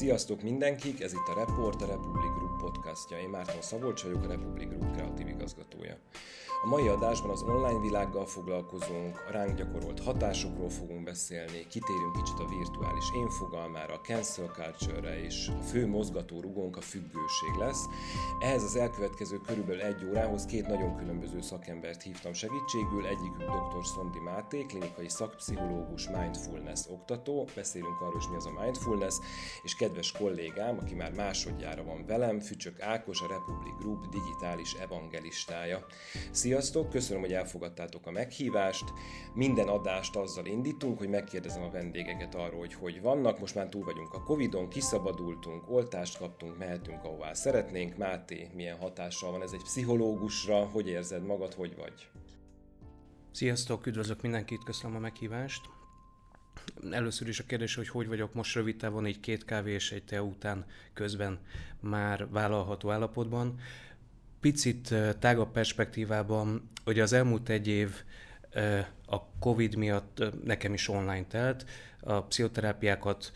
Sziasztok mindenkik, ez itt a Report, a Republic Group podcastja. Én Márton Szabolcs vagyok, a Republic Group kreatív igazgatója. A mai adásban az online világgal foglalkozunk, a ránk gyakorolt hatásokról fogunk beszélni, kitérünk kicsit a virtuális én fogalmára, a cancel culture-re, és a fő mozgató rugónk a függőség lesz. Ehhez az elkövetkező körülbelül egy órához két nagyon különböző szakembert hívtam segítségül, egyikük dr. Szondi Máté, klinikai szakpszichológus, mindfulness oktató, beszélünk arról is, mi az a mindfulness, és kedves kollégám, aki már másodjára van velem, Fücsök Ákos, a Republic Group digitális evangelistája. Sziasztok, köszönöm, hogy elfogadtátok a meghívást. Minden adást azzal indítunk, hogy megkérdezem a vendégeket arról, hogy hogy vannak. Most már túl vagyunk a Covid-on, kiszabadultunk, oltást kaptunk, mehetünk ahová szeretnénk. Máté, milyen hatással van ez egy pszichológusra? Hogy érzed magad, hogy vagy? Sziasztok, üdvözlök mindenkit, köszönöm a meghívást. Először is a kérdés, hogy hogy vagyok most rövid távon, így két kávé és egy te után közben már vállalható állapotban. Picit tágabb perspektívában, hogy az elmúlt egy év a Covid miatt nekem is online telt, a pszichoterápiákat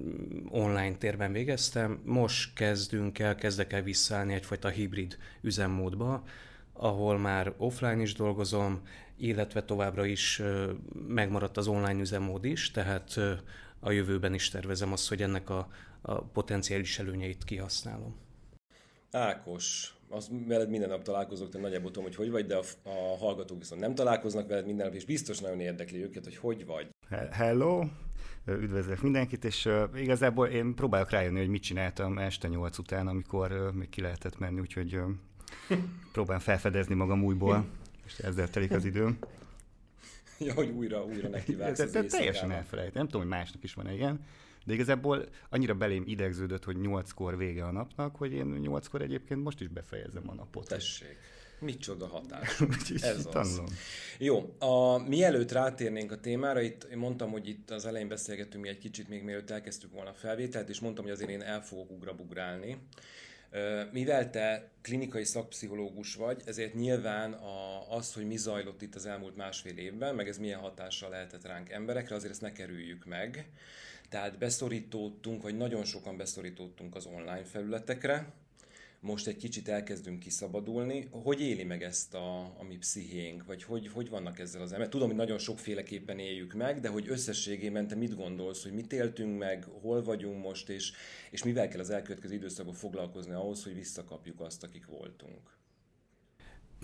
mm, online térben végeztem, most kezdünk el, kezdek el visszaállni egyfajta hibrid üzemmódba, ahol már offline is dolgozom, illetve továbbra is megmaradt az online üzemmód is, tehát a jövőben is tervezem azt, hogy ennek a, a potenciális előnyeit kihasználom. Ákos, az veled minden nap találkozok, te nagyjából tudom, hogy hogy vagy, de a, a hallgatók viszont nem találkoznak veled minden nap, és biztos nagyon érdekli őket, hogy hogy vagy. Hello, üdvözlök mindenkit, és igazából én próbálok rájönni, hogy mit csináltam este nyolc után, amikor még ki lehetett menni, úgyhogy próbálom felfedezni magam újból, és ezzel telik az időm. ja, hogy újra, újra neki vágsz az Teljesen elfelejtem, nem tudom, hogy másnak is van ilyen. De igazából annyira belém idegződött, hogy nyolckor vége a napnak, hogy én nyolckor egyébként most is befejezem a napot. Tessék. Micsoda hatás. Ez az. Jó, a, mielőtt rátérnénk a témára, itt én mondtam, hogy itt az elején beszélgetünk mi egy kicsit még mielőtt elkezdtük volna a felvételt, és mondtam, hogy azért én el fogok ugrabugrálni. Mivel te klinikai szakpszichológus vagy, ezért nyilván a, az, hogy mi zajlott itt az elmúlt másfél évben, meg ez milyen hatással lehetett ránk emberekre, azért ezt ne kerüljük meg. Tehát beszorítódtunk, vagy nagyon sokan beszorítódtunk az online felületekre, most egy kicsit elkezdünk kiszabadulni. Hogy éli meg ezt a, a mi pszichénk, vagy hogy, hogy vannak ezzel az ember? Tudom, hogy nagyon sokféleképpen éljük meg, de hogy összességében te mit gondolsz, hogy mit éltünk meg, hol vagyunk most, és, és mivel kell az elkövetkező időszakban foglalkozni ahhoz, hogy visszakapjuk azt, akik voltunk?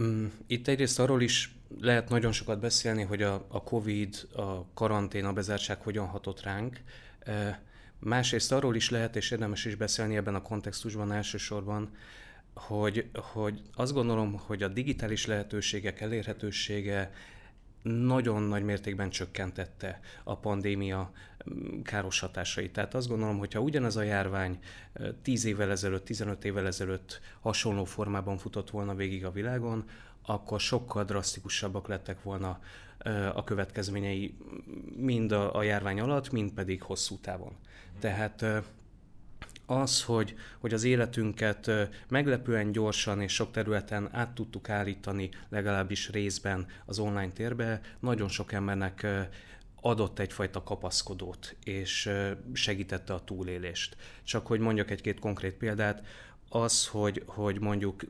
Mm, itt egyrészt arról is lehet nagyon sokat beszélni, hogy a, a COVID, a karantén, a bezártság hogyan hatott ránk. Másrészt arról is lehet, és érdemes is beszélni ebben a kontextusban elsősorban, hogy, hogy azt gondolom, hogy a digitális lehetőségek elérhetősége nagyon nagy mértékben csökkentette a pandémia mm, káros hatásait. Tehát azt gondolom, hogy ha ugyanez a járvány 10 évvel ezelőtt, 15 évvel ezelőtt hasonló formában futott volna végig a világon, akkor sokkal drasztikusabbak lettek volna a következményei mind a, a járvány alatt, mind pedig hosszú távon. Tehát az, hogy, hogy az életünket meglepően gyorsan és sok területen át tudtuk állítani, legalábbis részben az online térbe, nagyon sok embernek adott egyfajta kapaszkodót, és segítette a túlélést. Csak hogy mondjak egy-két konkrét példát, az, hogy, hogy mondjuk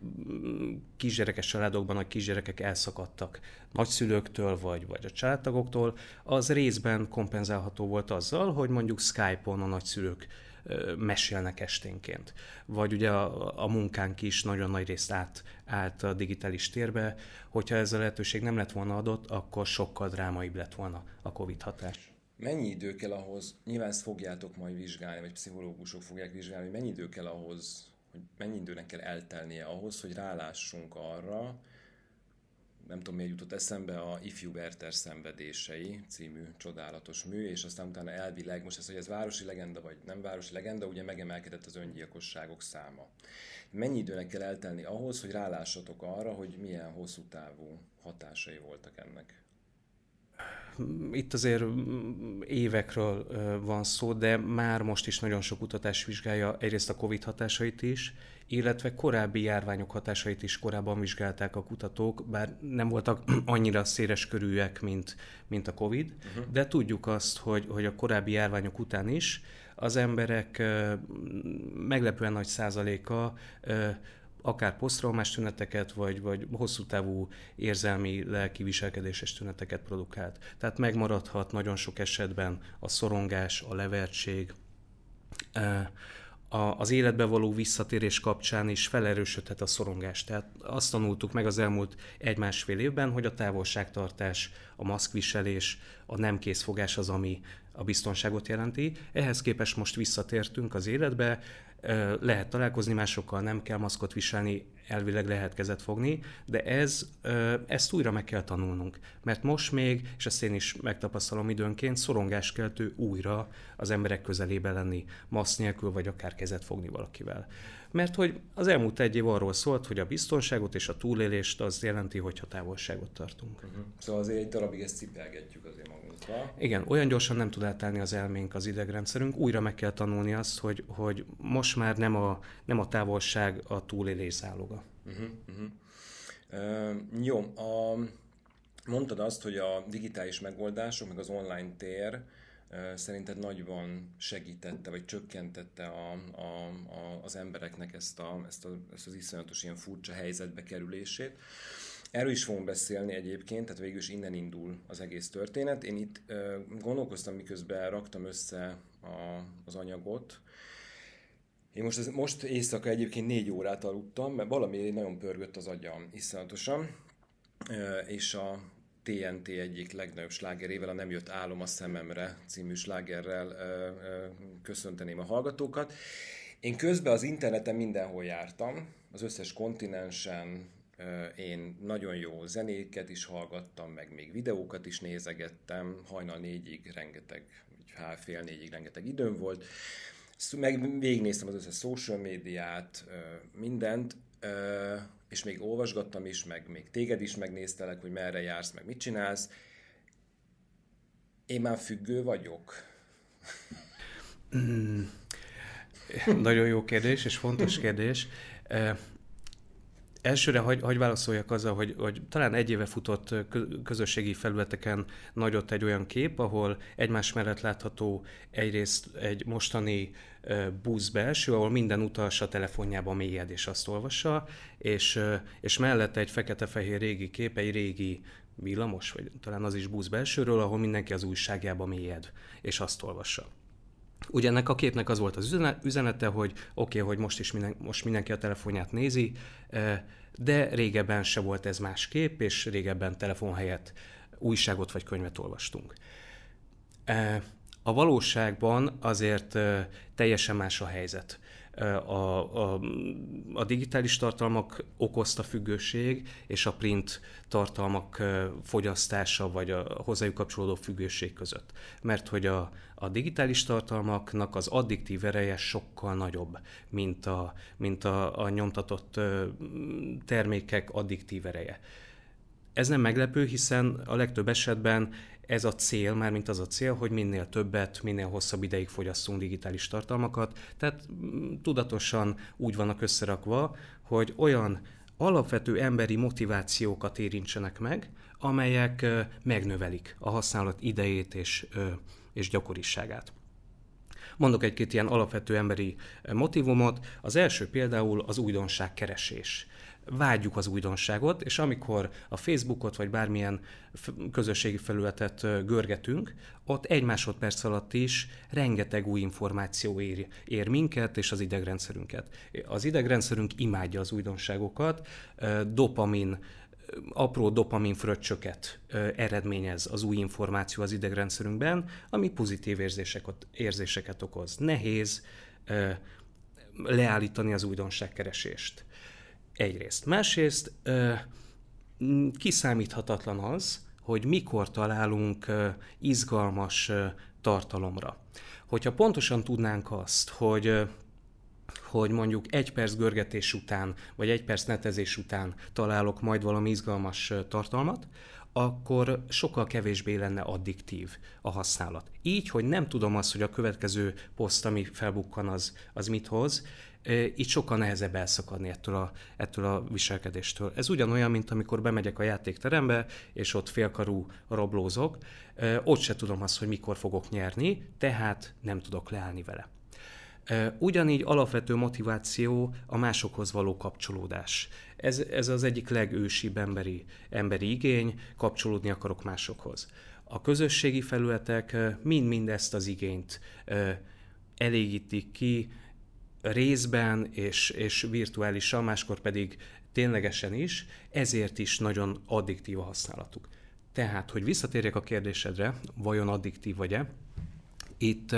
kisgyerekes családokban a kisgyerekek elszakadtak nagyszülőktől vagy, vagy a családtagoktól, az részben kompenzálható volt azzal, hogy mondjuk Skype-on a nagyszülők mesélnek esténként. Vagy ugye a, a munkánk is nagyon nagy részt át, át a digitális térbe. Hogyha ez a lehetőség nem lett volna adott, akkor sokkal drámaibb lett volna a Covid hatás. Mennyi idő kell ahhoz, nyilván ezt fogjátok majd vizsgálni, vagy pszichológusok fogják vizsgálni, hogy mennyi idő kell ahhoz, hogy mennyi időnek kell eltelnie ahhoz, hogy rálássunk arra, nem tudom miért jutott eszembe, a Ifjú Werther szenvedései című csodálatos mű, és aztán utána elvileg, most ez, hogy ez városi legenda vagy nem városi legenda, ugye megemelkedett az öngyilkosságok száma. Mennyi időnek kell eltelni ahhoz, hogy rálássatok arra, hogy milyen hosszú távú hatásai voltak ennek? Itt azért évekről van szó, de már most is nagyon sok kutatás vizsgálja egyrészt a COVID hatásait is, illetve korábbi járványok hatásait is korábban vizsgálták a kutatók, bár nem voltak annyira széles körűek, mint, mint a COVID, uh-huh. de tudjuk azt, hogy, hogy a korábbi járványok után is az emberek meglepően nagy százaléka akár posztraumás tüneteket, vagy, vagy hosszú távú érzelmi, lelki viselkedéses tüneteket produkált. Tehát megmaradhat nagyon sok esetben a szorongás, a levertség, a, az életbe való visszatérés kapcsán is felerősödhet a szorongás. Tehát azt tanultuk meg az elmúlt egy-másfél évben, hogy a távolságtartás, a maszkviselés, a nem készfogás az, ami a biztonságot jelenti. Ehhez képest most visszatértünk az életbe, lehet találkozni másokkal, nem kell maszkot viselni, elvileg lehet kezet fogni, de ez, ezt újra meg kell tanulnunk. Mert most még, és ezt én is megtapasztalom időnként, szorongáskeltő újra az emberek közelébe lenni, masz nélkül, vagy akár kezet fogni valakivel. Mert hogy az elmúlt egy év arról szólt, hogy a biztonságot és a túlélést az jelenti, hogyha távolságot tartunk. Uh-huh. Szóval azért egy darabig ezt cipelgetjük azért Igen, olyan gyorsan nem tud átállni az elménk, az idegrendszerünk. Újra meg kell tanulni azt, hogy, hogy most már nem a, nem a távolság a túlélés záloga. Uh-huh, uh-huh. Uh, jó, a, mondtad azt, hogy a digitális megoldások, meg az online tér szerinted nagyban segítette, vagy csökkentette a, a, a, az embereknek ezt, a, ezt, a, ezt az iszonyatos ilyen furcsa helyzetbe kerülését. Erről is fogunk beszélni egyébként, tehát végül is innen indul az egész történet. Én itt ö, gondolkoztam, miközben raktam össze a, az anyagot. Én most, most éjszaka egyébként négy órát aludtam, mert valami nagyon pörgött az agyam iszonyatosan, és a TNT egyik legnagyobb slágerével, a Nem jött álom a szememre című slágerrel ö, ö, köszönteném a hallgatókat. Én közben az interneten mindenhol jártam, az összes kontinensen, ö, én nagyon jó zenéket is hallgattam, meg még videókat is nézegettem, hajnal négyig rengeteg, vagy fél négyig rengeteg időm volt, meg végignéztem az összes social médiát, mindent, és még olvasgattam is, meg még téged is megnéztelek, hogy merre jársz, meg mit csinálsz. Én már függő vagyok? Mm. Nagyon jó kérdés, és fontos kérdés. Elsőre hagy, hagy válaszoljak azzal, hogy, hogy talán egy éve futott közösségi felületeken nagyot egy olyan kép, ahol egymás mellett látható egyrészt egy mostani busz belső, ahol minden utas a telefonjában mélyed és azt olvassa, és, és mellette egy fekete-fehér régi kép, egy régi villamos, vagy talán az is busz belsőről, ahol mindenki az újságjában mélyed és azt olvassa. Ugye ennek a képnek az volt az üzenete, hogy oké, okay, hogy most is minden, most mindenki a telefonját nézi, de régebben se volt ez más kép, és régebben telefon helyett újságot vagy könyvet olvastunk. A valóságban azért teljesen más a helyzet a, a, a digitális tartalmak okozta függőség és a print tartalmak fogyasztása vagy a hozzájuk kapcsolódó függőség között. Mert hogy a, a digitális tartalmaknak az addiktív ereje sokkal nagyobb, mint a, mint a, a nyomtatott termékek addiktív ereje. Ez nem meglepő, hiszen a legtöbb esetben ez a cél, már mint az a cél, hogy minél többet, minél hosszabb ideig fogyasszunk digitális tartalmakat. Tehát mm, tudatosan úgy vannak összerakva, hogy olyan alapvető emberi motivációkat érintsenek meg, amelyek megnövelik a használat idejét és, és gyakoriságát. Mondok egy-két ilyen alapvető emberi motivumot. Az első például az újdonság keresés vágyjuk az újdonságot, és amikor a Facebookot vagy bármilyen közösségi felületet görgetünk, ott egy másodperc alatt is rengeteg új információ ér, ér minket és az idegrendszerünket. Az idegrendszerünk imádja az újdonságokat, dopamin, apró dopamin fröccsöket eredményez az új információ az idegrendszerünkben, ami pozitív érzéseket, érzéseket okoz. Nehéz leállítani az újdonságkeresést. Egyrészt. Másrészt kiszámíthatatlan az, hogy mikor találunk izgalmas tartalomra. Hogyha pontosan tudnánk azt, hogy hogy mondjuk egy perc görgetés után, vagy egy perc netezés után találok majd valami izgalmas tartalmat, akkor sokkal kevésbé lenne addiktív a használat. Így, hogy nem tudom azt, hogy a következő poszt, ami felbukkan, az, az mit hoz, itt sokkal nehezebb elszakadni ettől a, ettől a viselkedéstől. Ez ugyanolyan, mint amikor bemegyek a játékterembe, és ott félkarú rablózok, ott se tudom azt, hogy mikor fogok nyerni, tehát nem tudok leállni vele. Ugyanígy alapvető motiváció a másokhoz való kapcsolódás. Ez, ez az egyik legősibb emberi, emberi igény, kapcsolódni akarok másokhoz. A közösségi felületek mind-mind ezt az igényt elégítik ki, részben és, és virtuálisan, máskor pedig ténylegesen is, ezért is nagyon addiktív a használatuk. Tehát, hogy visszatérjek a kérdésedre, vajon addiktív vagy-e, itt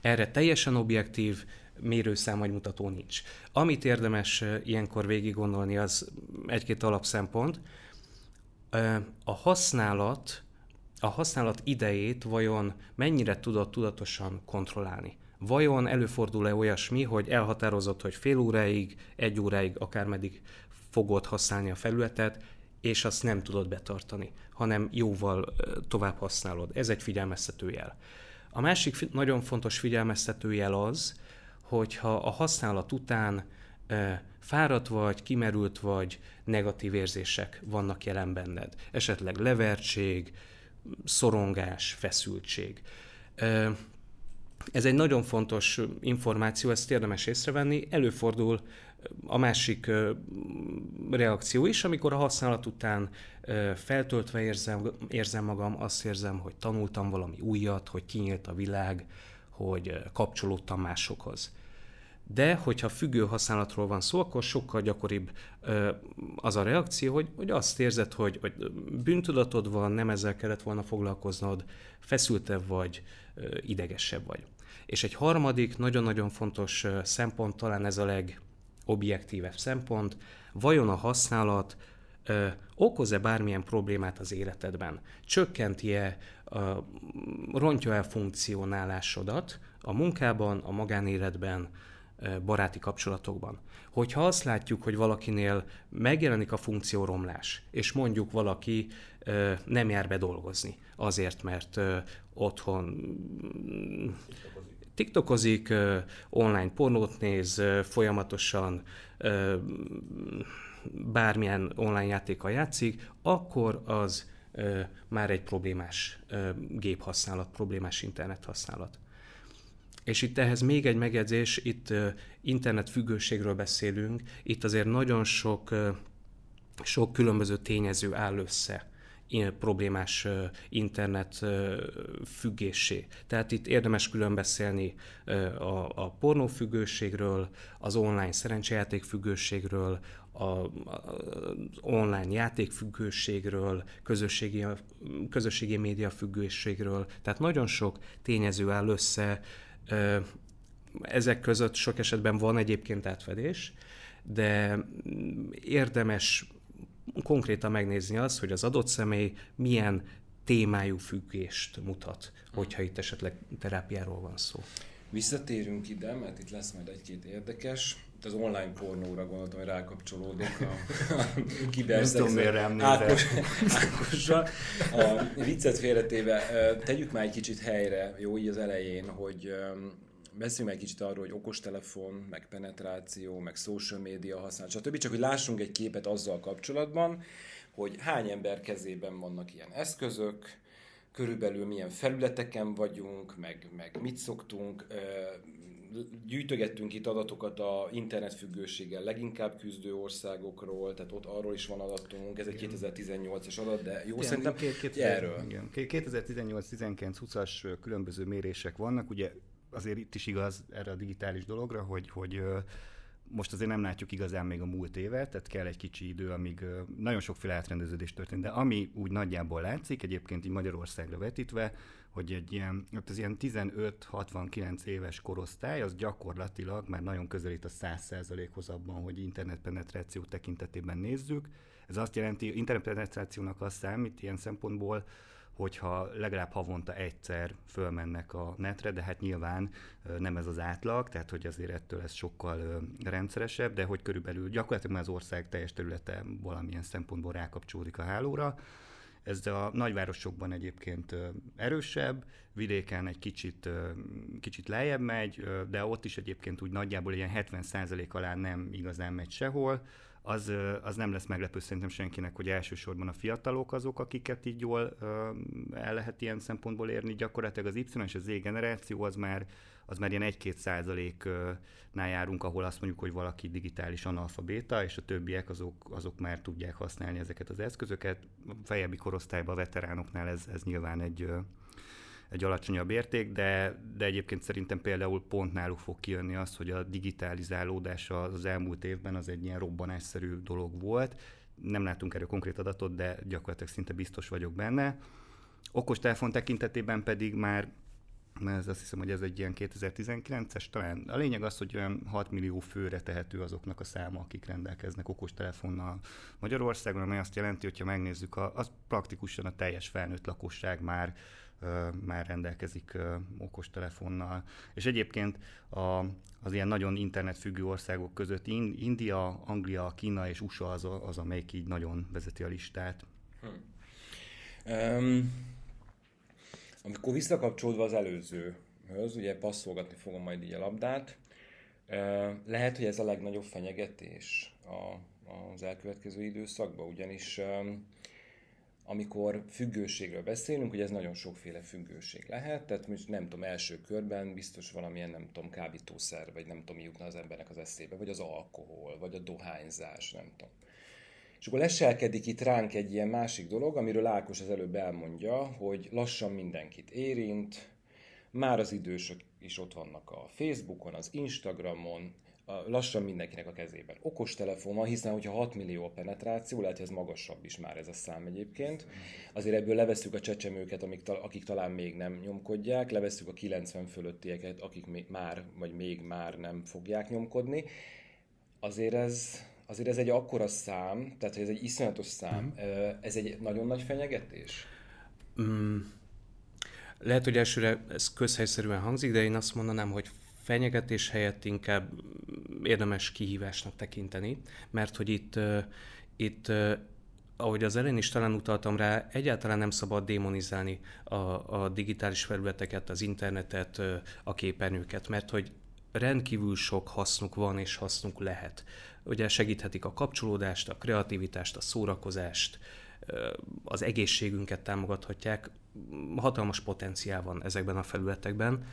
erre teljesen objektív mérőszám vagy mutató nincs. Amit érdemes ilyenkor végig gondolni, az egy-két alapszempont. A használat, a használat idejét vajon mennyire tudod tudatosan kontrollálni? Vajon előfordul-e olyasmi, hogy elhatározott, hogy fél óráig, egy óráig, akármeddig fogod használni a felületet, és azt nem tudod betartani, hanem jóval tovább használod. Ez egy figyelmeztető jel. A másik nagyon fontos figyelmeztető jel az, hogyha a használat után fáradt vagy, kimerült vagy, negatív érzések vannak jelen benned. Esetleg levertség, szorongás, feszültség. Ez egy nagyon fontos információ, ezt érdemes észrevenni. Előfordul a másik reakció is, amikor a használat után feltöltve érzem, érzem magam, azt érzem, hogy tanultam valami újat, hogy kinyílt a világ, hogy kapcsolódtam másokhoz. De, hogyha függő használatról van szó, akkor sokkal gyakoribb az a reakció, hogy, hogy azt érzed, hogy, hogy bűntudatod van, nem ezzel kellett volna foglalkoznod, feszültebb vagy, idegesebb vagy. És egy harmadik, nagyon-nagyon fontos szempont, talán ez a legobjektívebb szempont, vajon a használat ö, okoz-e bármilyen problémát az életedben? Csökkenti-e, ö, rontja el funkcionálásodat a munkában, a magánéletben, baráti kapcsolatokban? Hogyha azt látjuk, hogy valakinél megjelenik a funkcióromlás, és mondjuk valaki ö, nem jár be dolgozni, azért, mert ö, otthon TikTokozik, online pornót néz, folyamatosan bármilyen online játékkal játszik, akkor az már egy problémás géphasználat, problémás internet használat. És itt ehhez még egy megjegyzés, itt internet függőségről beszélünk, itt azért nagyon sok, sok különböző tényező áll össze problémás internet függésé. Tehát itt érdemes külön beszélni a, a pornófüggőségről, az online szerencsejáték függőségről, a, a online játékfüggőségről, közösségi, közösségi média függőségről. Tehát nagyon sok tényező áll össze. Ezek között sok esetben van egyébként átfedés, de érdemes konkrétan megnézni azt, hogy az adott személy milyen témájú függést mutat, hogyha itt esetleg terápiáról van szó. Visszatérünk ide, mert itt lesz majd egy-két érdekes. Itt az online pornóra gondoltam, hogy rákapcsolódok a, a. Ákos, Ákosra. A viccet félretéve, tegyük már egy kicsit helyre, jó, így az elején, hogy beszéljünk egy kicsit arról, hogy okostelefon, meg penetráció, meg social media használat, stb. Csak hogy lássunk egy képet azzal kapcsolatban, hogy hány ember kezében vannak ilyen eszközök, körülbelül milyen felületeken vagyunk, meg, meg mit szoktunk. Gyűjtögettünk itt adatokat a internetfüggőséggel leginkább küzdő országokról, tehát ott arról is van adatunk, ez egy 2018-as adat, de jó igen, szerintem két, két, erről. Igen. 2018-19-20-as különböző mérések vannak, ugye azért itt is igaz erre a digitális dologra, hogy, hogy most azért nem látjuk igazán még a múlt évet, tehát kell egy kicsi idő, amíg nagyon sokféle átrendeződés történt, de ami úgy nagyjából látszik, egyébként így Magyarországra vetítve, hogy egy ilyen, az ilyen 15-69 éves korosztály, az gyakorlatilag már nagyon közelít a 100%-hoz abban, hogy internetpenetráció tekintetében nézzük. Ez azt jelenti, internetpenetrációnak az számít ilyen szempontból, hogyha legalább havonta egyszer fölmennek a netre, de hát nyilván nem ez az átlag, tehát hogy azért ettől ez sokkal rendszeresebb, de hogy körülbelül gyakorlatilag már az ország teljes területe valamilyen szempontból rákapcsolódik a hálóra, Ez a nagyvárosokban egyébként erősebb, vidéken egy kicsit, kicsit lejjebb megy, de ott is egyébként úgy nagyjából ilyen 70% alá nem igazán megy sehol az, az nem lesz meglepő szerintem senkinek, hogy elsősorban a fiatalok azok, akiket így jól el lehet ilyen szempontból érni. Gyakorlatilag az Y és az Z generáció az már, az már ilyen 1-2 százaléknál járunk, ahol azt mondjuk, hogy valaki digitális analfabéta, és a többiek azok, azok már tudják használni ezeket az eszközöket. Fejebbi korosztályban a veteránoknál ez, ez nyilván egy, egy alacsonyabb érték, de, de egyébként szerintem például pont náluk fog kijönni az, hogy a digitalizálódás az elmúlt évben az egy ilyen robbanásszerű dolog volt. Nem látunk erről konkrét adatot, de gyakorlatilag szinte biztos vagyok benne. Okostelefon tekintetében pedig már mert azt hiszem, hogy ez egy ilyen 2019-es talán. A lényeg az, hogy olyan 6 millió főre tehető azoknak a száma, akik rendelkeznek okostelefonnal Magyarországon, amely azt jelenti, hogyha megnézzük, az praktikusan a teljes felnőtt lakosság már már rendelkezik okostelefonnal. És egyébként a, az ilyen nagyon internetfüggő országok között India, Anglia, Kína és USA az, az amelyik így nagyon vezeti a listát. Hmm. Um, amikor visszakapcsolódva az előzőhöz, ugye passzolgatni fogom majd így a labdát, lehet, hogy ez a legnagyobb fenyegetés a, az elkövetkező időszakban, ugyanis amikor függőségről beszélünk, hogy ez nagyon sokféle függőség lehet, tehát most nem tudom, első körben biztos valamilyen, nem tudom, kábítószer, vagy nem tudom, mi jutna az embernek az eszébe, vagy az alkohol, vagy a dohányzás, nem tudom. És akkor leselkedik itt ránk egy ilyen másik dolog, amiről Ákos az előbb elmondja, hogy lassan mindenkit érint, már az idősök is ott vannak a Facebookon, az Instagramon, lassan mindenkinek a kezében. Okostelefon van, hiszen hogyha 6 millió a penetráció, lehet, hogy ez magasabb is már ez a szám egyébként. Azért ebből leveszünk a csecsemőket, amik, akik talán még nem nyomkodják, leveszünk a 90 fölöttieket, akik még már, vagy még már nem fogják nyomkodni. Azért ez, azért ez egy akkora szám, tehát hogy ez egy iszonyatos szám. Mm. Ez egy nagyon nagy fenyegetés? Mm. Lehet, hogy elsőre ez közhelyszerűen hangzik, de én azt mondanám, hogy fenyegetés helyett inkább érdemes kihívásnak tekinteni, mert hogy itt, itt ahogy az elején is talán utaltam rá, egyáltalán nem szabad démonizálni a, a digitális felületeket, az internetet, a képernyőket, mert hogy rendkívül sok hasznuk van és hasznuk lehet. Ugye segíthetik a kapcsolódást, a kreativitást, a szórakozást, az egészségünket támogathatják. Hatalmas potenciál van ezekben a felületekben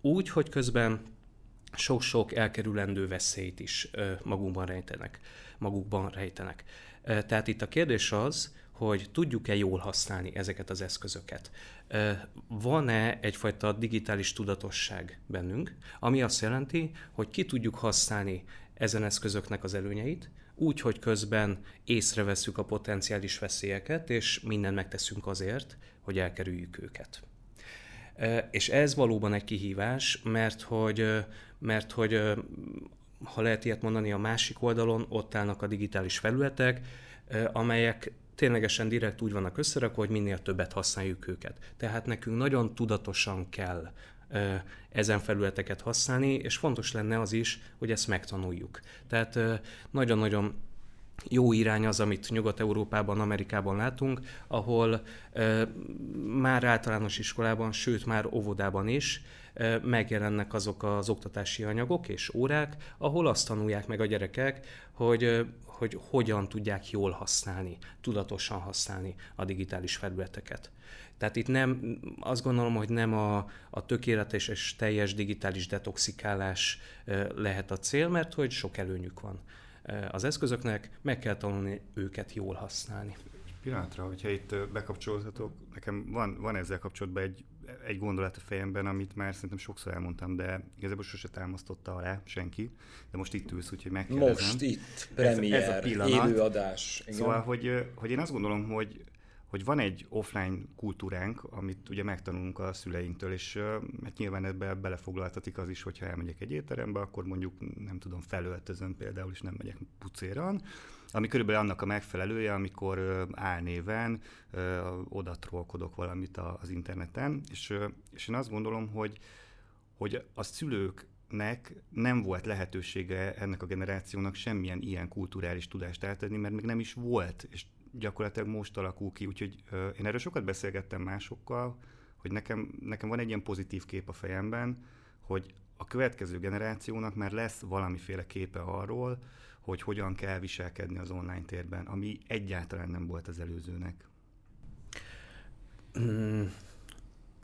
úgy, hogy közben sok-sok elkerülendő veszélyt is magunkban rejtenek. Magukban rejtenek. Tehát itt a kérdés az, hogy tudjuk-e jól használni ezeket az eszközöket. Van-e egyfajta digitális tudatosság bennünk, ami azt jelenti, hogy ki tudjuk használni ezen eszközöknek az előnyeit, úgy, hogy közben észreveszünk a potenciális veszélyeket, és mindent megteszünk azért, hogy elkerüljük őket. És ez valóban egy kihívás, mert hogy, mert hogy ha lehet ilyet mondani, a másik oldalon ott állnak a digitális felületek, amelyek ténylegesen direkt úgy vannak összerakva, hogy minél többet használjuk őket. Tehát nekünk nagyon tudatosan kell ezen felületeket használni, és fontos lenne az is, hogy ezt megtanuljuk. Tehát nagyon-nagyon jó irány az, amit Nyugat-Európában, Amerikában látunk, ahol e, már általános iskolában, sőt már óvodában is e, megjelennek azok az oktatási anyagok és órák, ahol azt tanulják meg a gyerekek, hogy, hogy hogyan tudják jól használni, tudatosan használni a digitális felületeket. Tehát itt nem, azt gondolom, hogy nem a, a tökéletes és teljes digitális detoxikálás lehet a cél, mert hogy sok előnyük van az eszközöknek, meg kell tanulni őket jól használni. Pillanatra, hogyha itt bekapcsolhatok, nekem van, van ezzel kapcsolatban egy, egy gondolat a fejemben, amit már szerintem sokszor elmondtam, de igazából sose támasztotta alá senki, de most itt ülsz, úgyhogy megkérdezem. Most itt, premier, ez, ez a pillanat. élőadás. Igen. Szóval, hogy, hogy én azt gondolom, hogy hogy van egy offline kultúránk, amit ugye megtanulunk a szüleinktől, és hát nyilván ebbe belefoglaltatik az is, hogyha elmegyek egy étterembe, akkor mondjuk nem tudom, felöltözöm például, és nem megyek pucéran, ami körülbelül annak a megfelelője, amikor álnéven oda trollkodok valamit az interneten, és, és én azt gondolom, hogy, hogy a szülők nek nem volt lehetősége ennek a generációnak semmilyen ilyen kulturális tudást átadni, mert még nem is volt, és gyakorlatilag most alakul ki, úgyhogy én erről sokat beszélgettem másokkal, hogy nekem, nekem van egy ilyen pozitív kép a fejemben, hogy a következő generációnak már lesz valamiféle képe arról, hogy hogyan kell viselkedni az online térben, ami egyáltalán nem volt az előzőnek. Hmm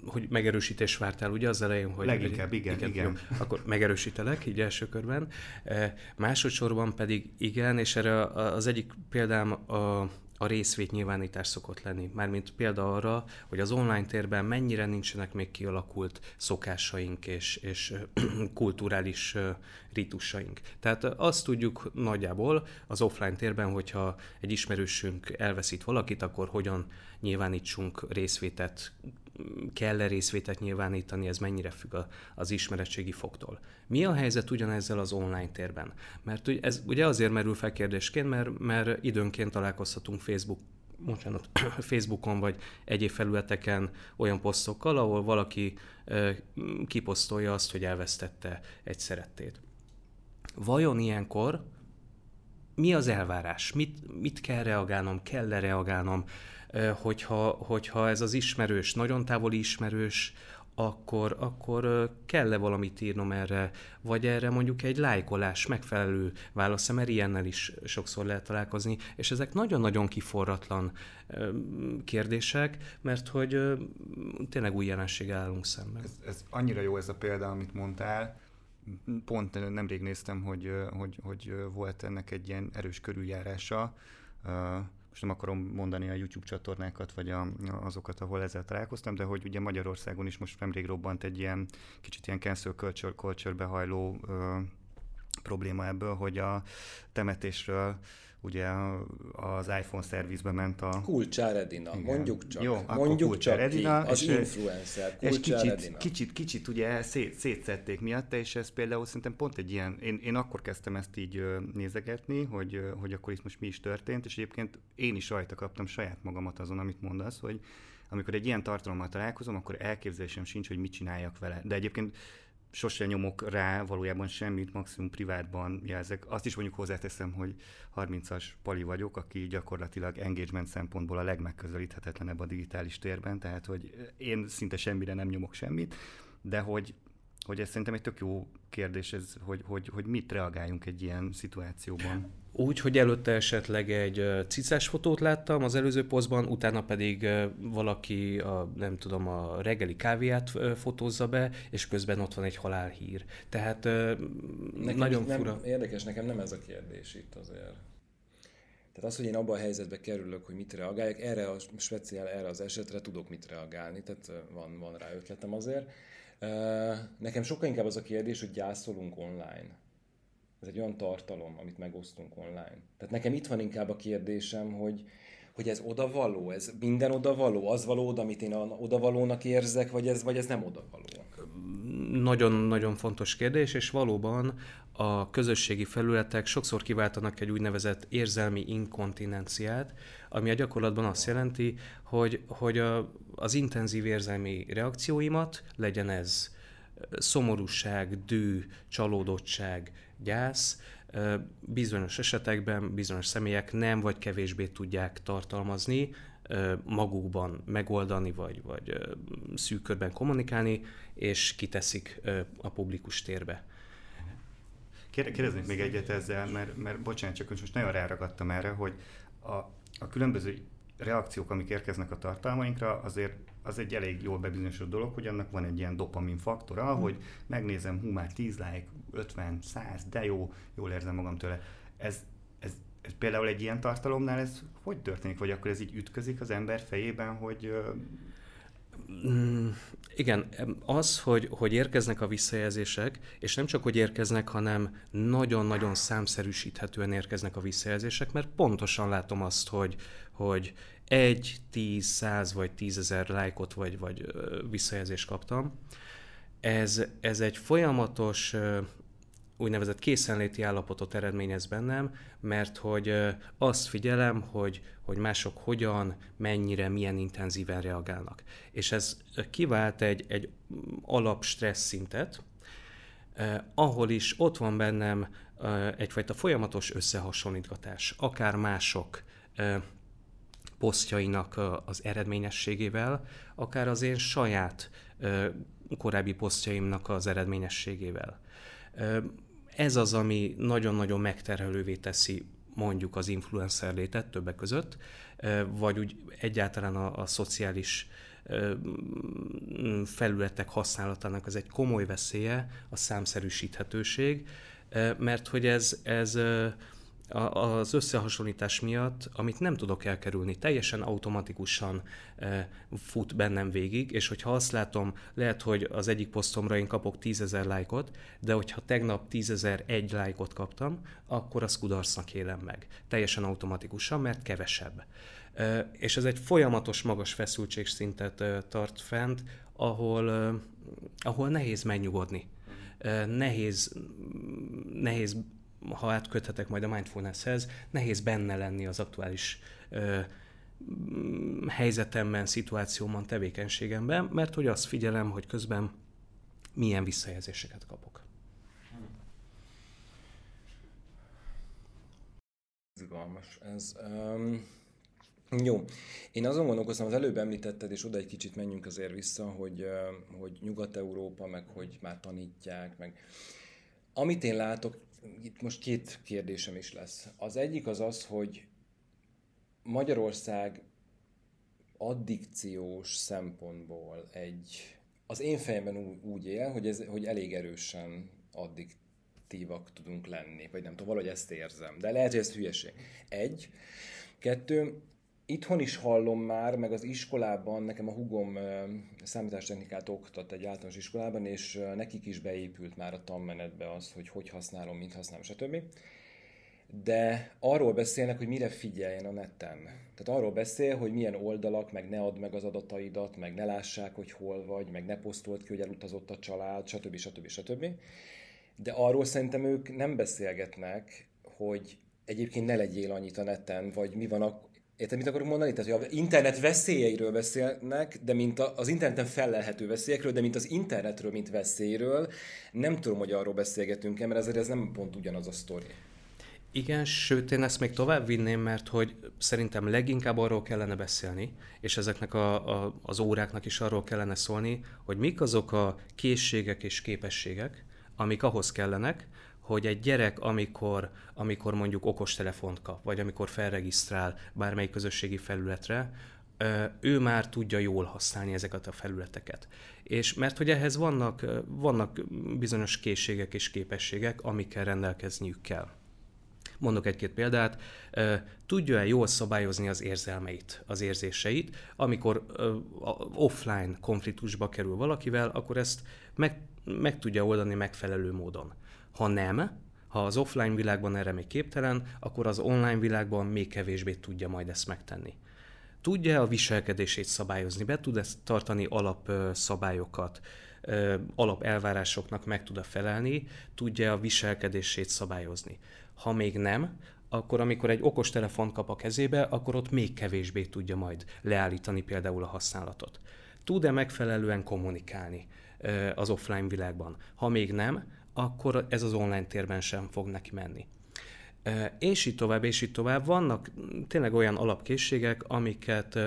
hogy megerősítés vártál ugye az elején, hogy... Leginkább, igen, igen. igen. Jó, akkor megerősítelek, így első körben. E, másodszorban pedig igen, és erre az egyik példám a, a részvétnyilvánítás szokott lenni. Mármint példa arra, hogy az online térben mennyire nincsenek még kialakult szokásaink és, és kulturális ritusaink. Tehát azt tudjuk nagyjából az offline térben, hogyha egy ismerősünk elveszít valakit, akkor hogyan nyilvánítsunk részvétet kell-e részvételt nyilvánítani, ez mennyire függ az ismeretségi foktól. Mi a helyzet ugyanezzel az online térben? Mert ez ugye azért merül fel kérdésként, mert, mert időnként találkozhatunk Facebook bocsánat, Facebookon vagy egyéb felületeken olyan posztokkal, ahol valaki kiposztolja azt, hogy elvesztette egy szerettét. Vajon ilyenkor mi az elvárás? Mit, mit kell reagálnom? Kell-e reagálnom? Hogyha, hogyha ez az ismerős, nagyon távoli ismerős, akkor, akkor kell-e valamit írnom erre, vagy erre mondjuk egy lájkolás megfelelő válasz, mert ilyennel is sokszor lehet találkozni, és ezek nagyon-nagyon kiforratlan kérdések, mert hogy tényleg új jelenség állunk szemben. Ez, ez annyira jó ez a példa, amit mondtál, pont nemrég néztem, hogy, hogy, hogy volt ennek egy ilyen erős körüljárása, most nem akarom mondani a YouTube csatornákat, vagy a, azokat, ahol ezzel találkoztam, de hogy ugye Magyarországon is most nemrég robbant egy ilyen kicsit ilyen cancel culture, culture behajló ö, probléma ebből, hogy a temetésről ugye az iPhone szervizbe ment a... Kulcsár Edina, igen. mondjuk csak. Jó, mondjuk csak Edina, ki, az és, influencer, és kicsit, Edina. kicsit, kicsit ugye szét, szétszették miatta, és ez például szerintem pont egy ilyen, én, én akkor kezdtem ezt így nézegetni, hogy, hogy akkor itt most mi is történt, és egyébként én is rajta kaptam saját magamat azon, amit mondasz, hogy amikor egy ilyen tartalommal találkozom, akkor elképzelésem sincs, hogy mit csináljak vele. De egyébként sose nyomok rá valójában semmit, maximum privátban jelzek. Azt is mondjuk hozzáteszem, hogy 30-as pali vagyok, aki gyakorlatilag engagement szempontból a legmegközelíthetetlenebb a digitális térben, tehát hogy én szinte semmire nem nyomok semmit, de hogy hogy ez szerintem egy tök jó kérdés, ez, hogy, hogy, hogy mit reagáljunk egy ilyen szituációban. Úgy, hogy előtte esetleg egy cicás fotót láttam az előző posztban, utána pedig valaki a, nem tudom, a reggeli kávéját fotózza be, és közben ott van egy halálhír. Tehát nekem nagyon nem, fura. Érdekes, nekem nem ez a kérdés itt azért. Tehát az, hogy én abban a helyzetbe kerülök, hogy mit reagáljak, erre a speciál, erre az esetre tudok mit reagálni, tehát van, van rá ötletem azért. Nekem sokkal inkább az a kérdés, hogy gyászolunk online. Ez egy olyan tartalom, amit megosztunk online. Tehát nekem itt van inkább a kérdésem, hogy, hogy ez odavaló, ez minden odavaló, az való amit én odavalónak érzek, vagy ez, vagy ez nem odavaló? Nagyon-nagyon fontos kérdés, és valóban a közösségi felületek sokszor kiváltanak egy úgynevezett érzelmi inkontinenciát, ami a gyakorlatban azt jelenti, hogy, hogy a, az intenzív érzelmi reakcióimat, legyen ez szomorúság, dű, csalódottság, gyász, bizonyos esetekben bizonyos személyek nem vagy kevésbé tudják tartalmazni, magukban megoldani, vagy, vagy szűk körben kommunikálni, és kiteszik a publikus térbe. Kérdeznék még egyet ezzel, mert, mert bocsánat, csak most nagyon ráragadtam erre, hogy a, a különböző reakciók, amik érkeznek a tartalmainkra, azért az egy elég jól bebizonyosodott dolog, hogy annak van egy ilyen dopamin faktora, hmm. hogy megnézem, hú, már 10 like, 50, 100, de jó, jól érzem magam tőle. Ez, ez, ez például egy ilyen tartalomnál ez hogy történik, vagy akkor ez így ütközik az ember fejében, hogy Mm, igen, az, hogy, hogy érkeznek a visszajelzések, és nem csak, hogy érkeznek, hanem nagyon-nagyon számszerűsíthetően érkeznek a visszajelzések, mert pontosan látom azt, hogy, hogy egy, tíz, száz vagy tízezer lájkot vagy, vagy visszajelzést kaptam. Ez, ez egy folyamatos úgynevezett készenléti állapotot eredményez bennem, mert hogy azt figyelem, hogy, hogy mások hogyan, mennyire, milyen intenzíven reagálnak. És ez kivált egy, egy alap stressz szintet, ahol is ott van bennem eh, egyfajta folyamatos összehasonlítgatás, akár mások posztjainak az eredményességével, akár az én saját korábbi posztjaimnak az eredményességével. Ez az, ami nagyon-nagyon megterhelővé teszi mondjuk az influencer létet többek között, vagy úgy egyáltalán a, a szociális felületek használatának az egy komoly veszélye a számszerűsíthetőség, mert hogy ez, ez az összehasonlítás miatt, amit nem tudok elkerülni, teljesen automatikusan fut bennem végig, és hogyha azt látom, lehet, hogy az egyik posztomra én kapok tízezer lájkot, de hogyha tegnap tízezer egy lájkot kaptam, akkor az kudarcnak élem meg. Teljesen automatikusan, mert kevesebb. És ez egy folyamatos magas feszültségszintet tart fent, ahol, ahol nehéz megnyugodni. Nehéz, nehéz ha átköthetek majd a mindfulnesshez, nehéz benne lenni az aktuális ö, helyzetemben, szituációmban, tevékenységemben, mert hogy azt figyelem, hogy közben milyen visszajelzéseket kapok. Izgalmas. Ez, um, jó. Én azon gondolkoztam, az előbb említetted, és oda egy kicsit menjünk azért vissza, hogy, hogy Nyugat-Európa, meg hogy már tanítják, meg amit én látok, itt most két kérdésem is lesz. Az egyik az az, hogy Magyarország addikciós szempontból egy, az én fejemben úgy él, hogy, ez, hogy elég erősen addiktívak tudunk lenni, vagy nem tudom, valahogy ezt érzem, de lehet, hogy ez hülyeség. Egy. Kettő, itthon is hallom már, meg az iskolában, nekem a hugom számítástechnikát oktat egy általános iskolában, és nekik is beépült már a tanmenetbe az, hogy hogy használom, mint használom, stb. De arról beszélnek, hogy mire figyeljen a neten. Tehát arról beszél, hogy milyen oldalak, meg ne add meg az adataidat, meg ne lássák, hogy hol vagy, meg ne posztolt ki, hogy elutazott a család, stb. stb. stb. De arról szerintem ők nem beszélgetnek, hogy egyébként ne legyél annyit a neten, vagy mi van akkor, Érted, mit akarok mondani? Tehát, hogy az internet veszélyeiről beszélnek, de mint az interneten fellelhető veszélyekről, de mint az internetről, mint veszélyről, nem tudom, hogy arról beszélgetünk-e, mert ezért ez nem pont ugyanaz a sztori. Igen, sőt, én ezt még tovább vinném, mert hogy szerintem leginkább arról kellene beszélni, és ezeknek a, a, az óráknak is arról kellene szólni, hogy mik azok a készségek és képességek, amik ahhoz kellenek, hogy egy gyerek, amikor, amikor mondjuk okostelefont kap, vagy amikor felregisztrál bármelyik közösségi felületre, ő már tudja jól használni ezeket a felületeket. És mert hogy ehhez vannak, vannak bizonyos készségek és képességek, amikkel rendelkezniük kell. Mondok egy-két példát. Tudja-e jól szabályozni az érzelmeit, az érzéseit? Amikor offline konfliktusba kerül valakivel, akkor ezt meg, meg tudja oldani megfelelő módon. Ha nem, ha az offline világban erre még képtelen, akkor az online világban még kevésbé tudja majd ezt megtenni. Tudja a viselkedését szabályozni, be tud ezt tartani alapszabályokat, alap elvárásoknak meg tud-e felelni, tudja a viselkedését szabályozni. Ha még nem, akkor amikor egy okos telefon kap a kezébe, akkor ott még kevésbé tudja majd leállítani például a használatot. Tud-e megfelelően kommunikálni az offline világban? Ha még nem, akkor ez az online térben sem fog neki menni. És így tovább, és így tovább. Vannak tényleg olyan alapkészségek, amiket,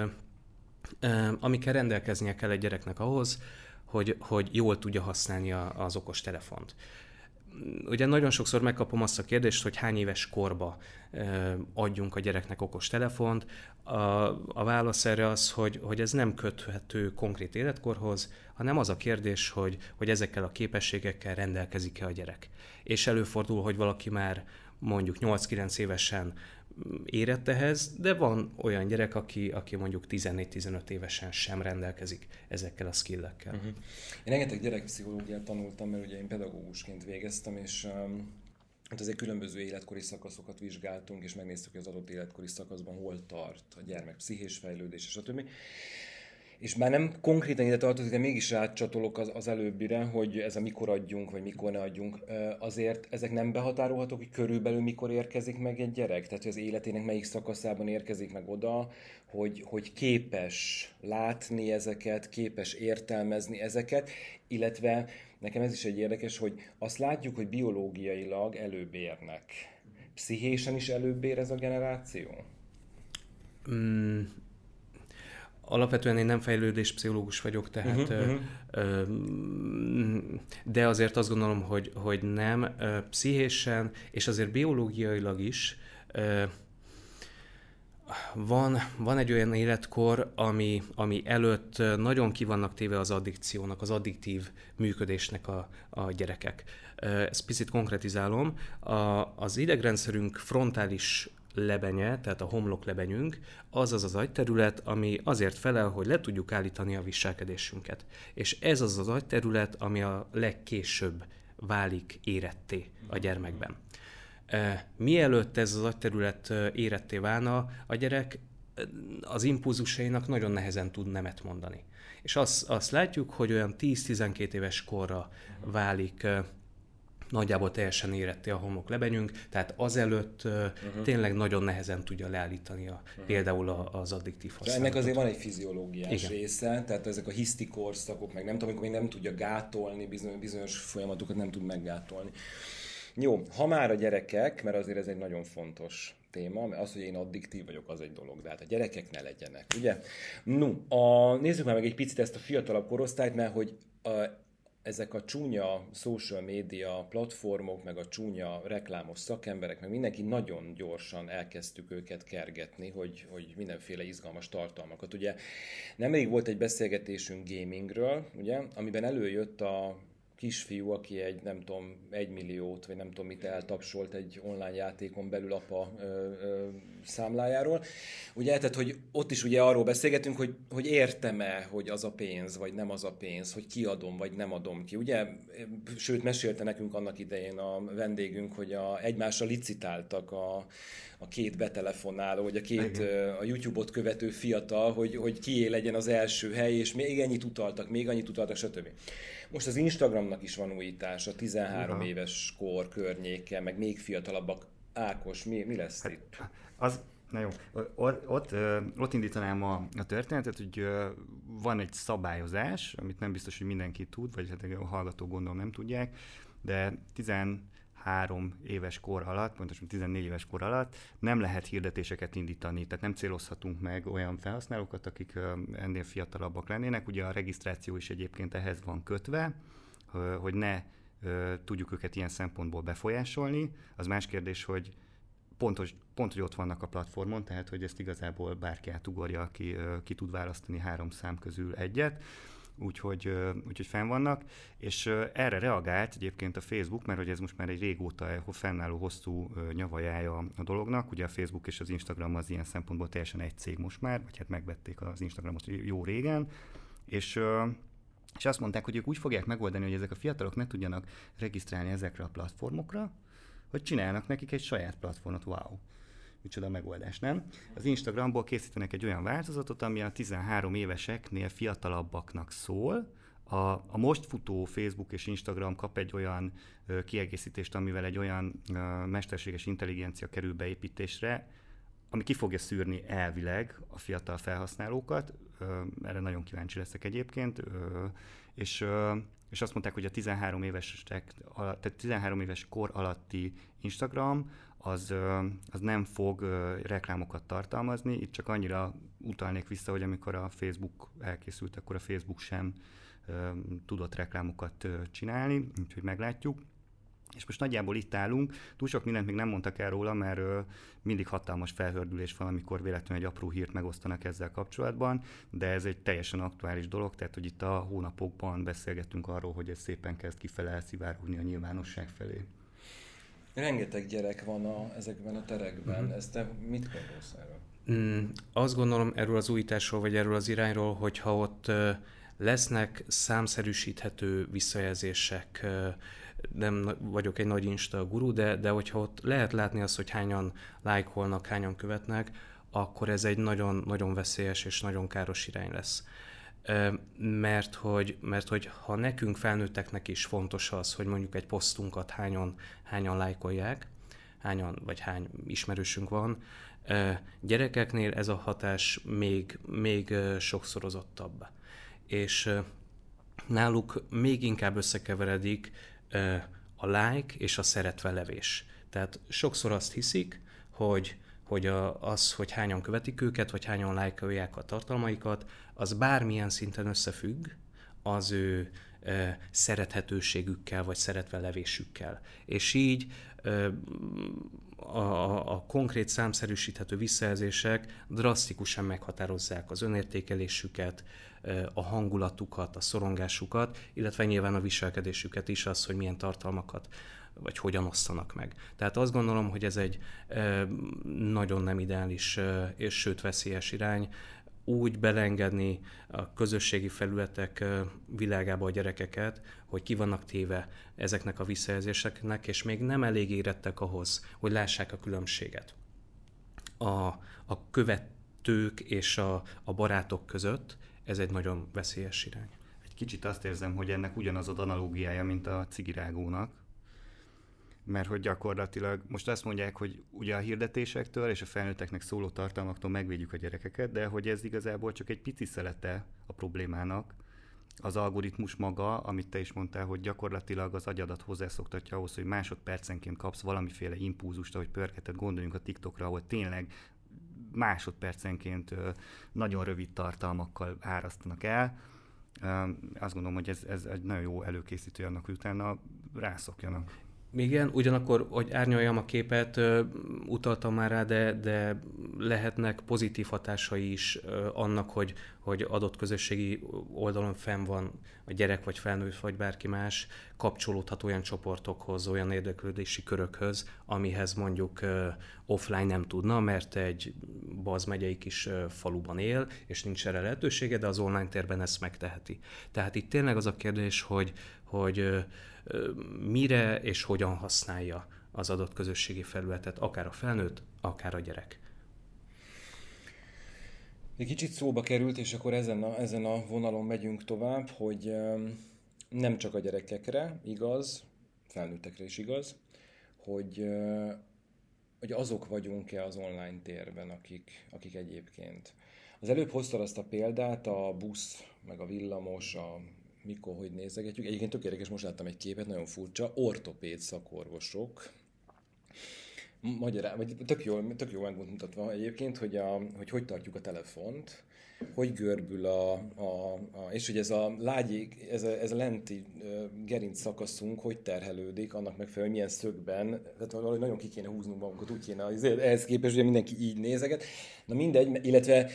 amikkel rendelkeznie kell egy gyereknek ahhoz, hogy, hogy jól tudja használni az okos telefont. Ugye nagyon sokszor megkapom azt a kérdést, hogy hány éves korba adjunk a gyereknek okos telefont. A, a válasz erre az, hogy, hogy ez nem köthető konkrét életkorhoz, hanem az a kérdés, hogy, hogy ezekkel a képességekkel rendelkezik-e a gyerek. És előfordul, hogy valaki már mondjuk 8-9 évesen érett ehhez, de van olyan gyerek, aki, aki mondjuk 14-15 évesen sem rendelkezik ezekkel a skillekkel. Uh-huh. Én rengeteg gyerekpszichológiát tanultam, mert ugye én pedagógusként végeztem, és um, hát azért különböző életkori szakaszokat vizsgáltunk, és megnéztük, hogy az adott életkori szakaszban hol tart a gyermek pszichés fejlődés, stb és már nem konkrétan ide tartozik, de mégis rácsatolok az, az előbbire, hogy ez a mikor adjunk, vagy mikor ne adjunk. Azért ezek nem behatárolhatók, hogy körülbelül mikor érkezik meg egy gyerek? Tehát, hogy az életének melyik szakaszában érkezik meg oda, hogy, hogy képes látni ezeket, képes értelmezni ezeket, illetve nekem ez is egy érdekes, hogy azt látjuk, hogy biológiailag előbb érnek. Pszichésen is előbb ér ez a generáció? Mm, Alapvetően én nem fejlődéspszichológus vagyok, tehát, uh-huh, uh-huh. de azért azt gondolom, hogy, hogy nem. Pszichésen, és azért biológiailag is van, van egy olyan életkor, ami, ami előtt nagyon kivannak téve az addikciónak, az addiktív működésnek a, a gyerekek. Ezt picit konkretizálom. A, az idegrendszerünk frontális lebenye, tehát a homlok lebenyünk, az az az agyterület, ami azért felel, hogy le tudjuk állítani a viselkedésünket. És ez az az agyterület, ami a legkésőbb válik éretté a gyermekben. Mielőtt ez az agyterület éretté válna, a gyerek az impulzusainak nagyon nehezen tud nemet mondani. És azt, azt látjuk, hogy olyan 10-12 éves korra válik nagyjából teljesen éretté a homok lebenyünk, tehát azelőtt uh-huh. tényleg nagyon nehezen tudja leállítani a, uh-huh. például az addiktív használatot. Ennek azért van egy fiziológiás Igen. része, tehát ezek a hiszti korszakok, meg nem tudom, amikor még nem tudja gátolni, bizonyos, bizonyos folyamatokat nem tud meggátolni. Jó, ha már a gyerekek, mert azért ez egy nagyon fontos téma, mert az, hogy én addiktív vagyok, az egy dolog, de hát a gyerekek ne legyenek, ugye? No, a, nézzük már meg egy picit ezt a fiatalabb korosztályt, mert hogy a, ezek a csúnya social media platformok, meg a csúnya reklámos szakemberek, meg mindenki nagyon gyorsan elkezdtük őket kergetni, hogy, hogy mindenféle izgalmas tartalmakat. Ugye nemrég volt egy beszélgetésünk gamingről, ugye, amiben előjött a kisfiú, aki egy nem tudom, egy milliót, vagy nem tudom mit eltapsolt egy online játékon belül apa ö, ö, számlájáról. Ugye, tehát, hogy ott is ugye arról beszélgetünk, hogy, hogy értem-e, hogy az a pénz, vagy nem az a pénz, hogy kiadom, vagy nem adom ki. Ugye, sőt, mesélte nekünk annak idején a vendégünk, hogy a, egymásra licitáltak a, a két betelefonáló, vagy a két Igen. a YouTube-ot követő fiatal, hogy, hogy kié legyen az első hely, és még ennyit utaltak, még annyit utaltak, stb. Most az Instagramnak is van újítása, 13 Aha. éves kor környéke, meg még fiatalabbak. Ákos, mi, mi lesz hát, itt? Az, Na jó, ott, ott, ott indítanám a, a történetet, hogy van egy szabályozás, amit nem biztos, hogy mindenki tud, vagy hát a hallgató gondolom nem tudják, de 13 éves kor alatt, pontosan 14 éves kor alatt nem lehet hirdetéseket indítani, tehát nem célozhatunk meg olyan felhasználókat, akik ennél fiatalabbak lennének. Ugye a regisztráció is egyébként ehhez van kötve, hogy ne tudjuk őket ilyen szempontból befolyásolni. Az más kérdés, hogy pontos, pont, hogy ott vannak a platformon, tehát hogy ezt igazából bárki átugorja, aki ki tud választani három szám közül egyet úgyhogy, úgyhogy fenn vannak, és erre reagált egyébként a Facebook, mert hogy ez most már egy régóta fennálló hosszú nyavajája a dolognak, ugye a Facebook és az Instagram az ilyen szempontból teljesen egy cég most már, vagy hát megvették az Instagramot jó régen, és és azt mondták, hogy ők úgy fogják megoldani, hogy ezek a fiatalok ne tudjanak regisztrálni ezekre a platformokra, hogy csinálnak nekik egy saját platformot, wow micsoda megoldás, nem? Az Instagramból készítenek egy olyan változatot, ami a 13 éveseknél fiatalabbaknak szól, a, a most futó Facebook és Instagram kap egy olyan ö, kiegészítést, amivel egy olyan ö, mesterséges intelligencia kerül beépítésre, ami ki fogja szűrni elvileg a fiatal felhasználókat, ö, erre nagyon kíváncsi leszek egyébként, ö, és, ö, és azt mondták, hogy a 13 éves, tehát 13 éves kor alatti Instagram az, az nem fog reklámokat tartalmazni. Itt csak annyira utalnék vissza, hogy amikor a Facebook elkészült, akkor a Facebook sem tudott reklámokat csinálni, úgyhogy meglátjuk. És most nagyjából itt állunk, túl sok mindent még nem mondtak el róla, mert ö, mindig hatalmas felhördülés van, amikor véletlenül egy apró hírt megosztanak ezzel kapcsolatban, de ez egy teljesen aktuális dolog, tehát hogy itt a hónapokban beszélgettünk arról, hogy ez szépen kezd kifele elszivárogni a nyilvánosság felé. Rengeteg gyerek van a, ezekben a terekben. Uh-huh. Ezt te mit gondolsz erről? Mm, azt gondolom erről az újításról, vagy erről az irányról, hogyha ott lesznek számszerűsíthető visszajelzések, nem vagyok egy nagy Insta guru, de, de hogyha ott lehet látni azt, hogy hányan lájkolnak, hányan követnek, akkor ez egy nagyon, nagyon veszélyes és nagyon káros irány lesz mert hogy, mert hogy ha nekünk felnőtteknek is fontos az, hogy mondjuk egy posztunkat hányan, hányan lájkolják, hányan vagy hány ismerősünk van, gyerekeknél ez a hatás még, még sokszorozottabb. És náluk még inkább összekeveredik a like és a szeretve levés. Tehát sokszor azt hiszik, hogy hogy a, az, hogy hányan követik őket, vagy hányan lájkolják a tartalmaikat, az bármilyen szinten összefügg az ő e, szerethetőségükkel, vagy szeretve levésükkel. És így e, a, a konkrét számszerűsíthető visszajelzések drasztikusan meghatározzák az önértékelésüket, a hangulatukat, a szorongásukat, illetve nyilván a viselkedésüket is, az, hogy milyen tartalmakat vagy hogyan osztanak meg. Tehát azt gondolom, hogy ez egy nagyon nem ideális és sőt veszélyes irány, úgy belengedni a közösségi felületek világába a gyerekeket, hogy ki vannak téve ezeknek a visszajelzéseknek, és még nem elég érettek ahhoz, hogy lássák a különbséget. A, a követők és a, a barátok között ez egy nagyon veszélyes irány. Egy kicsit azt érzem, hogy ennek ugyanaz az analógiája, mint a cigirágónak, mert hogy gyakorlatilag most azt mondják, hogy ugye a hirdetésektől és a felnőtteknek szóló tartalmaktól megvédjük a gyerekeket, de hogy ez igazából csak egy pici szelete a problémának, az algoritmus maga, amit te is mondtál, hogy gyakorlatilag az agyadat hozzászoktatja ahhoz, hogy másodpercenként kapsz valamiféle impulzust, ahogy pörgeted, gondoljunk a TikTokra, ahol tényleg másodpercenként nagyon rövid tartalmakkal árasztanak el. Azt gondolom, hogy ez, ez egy nagyon jó előkészítő annak, hogy utána rászokjanak. Igen, ugyanakkor, hogy árnyaljam a képet, utaltam már rá, de, de lehetnek pozitív hatásai is annak, hogy, hogy adott közösségi oldalon fenn van a gyerek, vagy felnőtt, vagy bárki más, kapcsolódhat olyan csoportokhoz, olyan érdeklődési körökhöz, amihez mondjuk offline nem tudna, mert egy Baz megyei kis faluban él, és nincs erre lehetősége, de az online térben ezt megteheti. Tehát itt tényleg az a kérdés, hogy, hogy mire és hogyan használja az adott közösségi felületet, akár a felnőtt, akár a gyerek. Egy kicsit szóba került, és akkor ezen a, ezen a vonalon megyünk tovább, hogy nem csak a gyerekekre igaz, felnőttekre is igaz, hogy, hogy azok vagyunk-e az online térben, akik, akik egyébként. Az előbb hoztad azt a példát, a busz, meg a villamos, a mikor, hogy nézegetjük. Egyébként tök érdekes, most láttam egy képet, nagyon furcsa, ortopéd szakorvosok, Magyarán, vagy tök jól, tök jól megmutatva egyébként, hogy, a, hogy hogy tartjuk a telefont, hogy görbül a, a, a és hogy ez a lágyék, ez a, ez a lenti gerinc szakaszunk, hogy terhelődik, annak megfelelően, milyen szögben, tehát valahogy nagyon ki kéne húznunk magunkat, úgy kéne, ehhez képest, hogy mindenki így nézeget. Na mindegy, illetve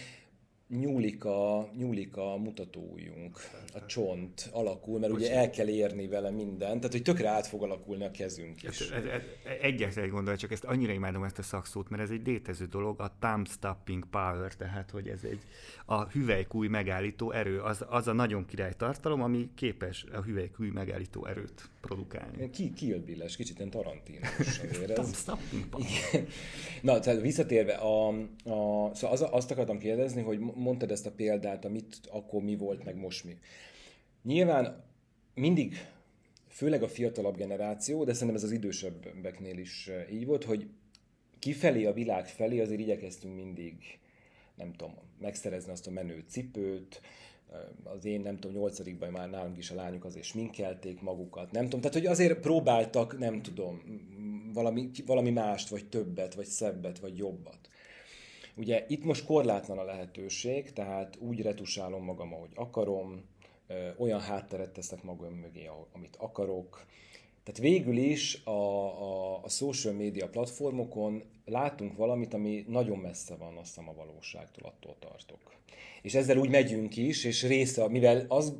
nyúlik a, nyúlik a mutatóujjunk, a csont alakul, mert ugye el kell érni vele mindent, tehát hogy tökre át fog alakulni a kezünk is. Ez, ez, ez, egyetlen egy gondolat, csak ezt annyira imádom ezt a szakszót, mert ez egy létező dolog, a thumb stopping power, tehát hogy ez egy a hüvelykúj megállító erő, az, az a nagyon király tartalom, ami képes a hüvelykúj megállító erőt produkálni. Ki, Kill Bill-es, kicsit ilyen tarantinos azért ez. Na, tehát visszatérve, a, a, szóval az, azt akartam kérdezni, hogy mondtad ezt a példát, amit akkor mi volt, meg most mi. Nyilván mindig, főleg a fiatalabb generáció, de szerintem ez az idősebbeknél is eh, így volt, hogy kifelé, a világ felé azért igyekeztünk mindig, nem tudom, megszerezni azt a menő cipőt, eh, az én nem tudom, nyolcadikban már nálunk is a lányok azért sminkelték magukat, nem tudom, tehát hogy azért próbáltak, nem tudom, valami, valami mást, vagy többet, vagy szebbet, vagy jobbat. Ugye itt most korlátlan a lehetőség, tehát úgy retusálom magam, ahogy akarom, olyan hátteret teszek magam mögé, amit akarok. Tehát végül is a, a, a social media platformokon látunk valamit, ami nagyon messze van azt hiszem a valóságtól, attól tartok. És ezzel úgy megyünk is, és része, mivel az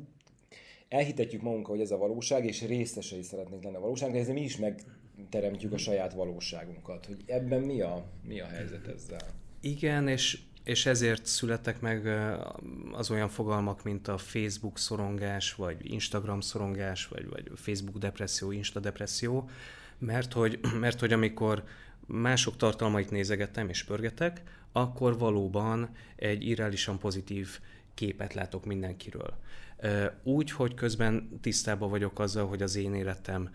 elhitetjük magunkat, hogy ez a valóság, és részesei szeretnénk lenni a de ezzel mi is megteremtjük a saját valóságunkat. Hogy ebben mi a, mi a helyzet ezzel? Igen, és, és ezért születtek meg az olyan fogalmak, mint a Facebook szorongás, vagy Instagram szorongás, vagy, vagy Facebook depresszió, Insta depresszió, mert hogy, mert hogy amikor mások tartalmait nézegettem és pörgetek, akkor valóban egy irreálisan pozitív képet látok mindenkiről. Úgy, hogy közben tisztában vagyok azzal, hogy az én életem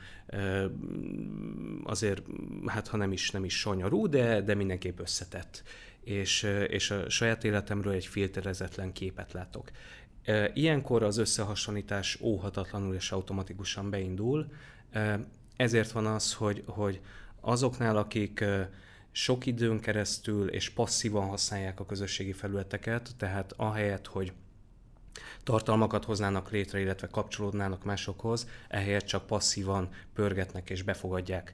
azért, hát ha nem is, nem is sanyarú, de, de mindenképp összetett és, és a saját életemről egy filterezetlen képet látok. Ilyenkor az összehasonlítás óhatatlanul és automatikusan beindul, ezért van az, hogy, hogy azoknál, akik sok időn keresztül és passzívan használják a közösségi felületeket, tehát ahelyett, hogy tartalmakat hoznának létre, illetve kapcsolódnának másokhoz, ehelyett csak passzívan pörgetnek és befogadják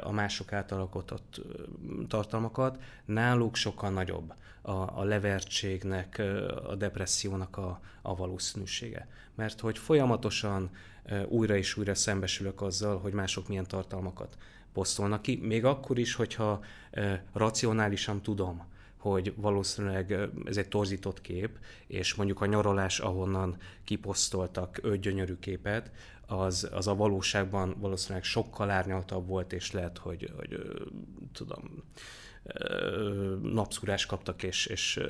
a mások által alkotott tartalmakat. Náluk sokkal nagyobb a, a levertségnek, a depressziónak a, a valószínűsége. Mert hogy folyamatosan újra és újra szembesülök azzal, hogy mások milyen tartalmakat posztolnak ki, még akkor is, hogyha racionálisan tudom, hogy valószínűleg ez egy torzított kép, és mondjuk a nyaralás, ahonnan kiposztoltak öt gyönyörű képet, az, az a valóságban valószínűleg sokkal árnyaltabb volt, és lehet, hogy, hogy tudom, napszúrás kaptak, és, és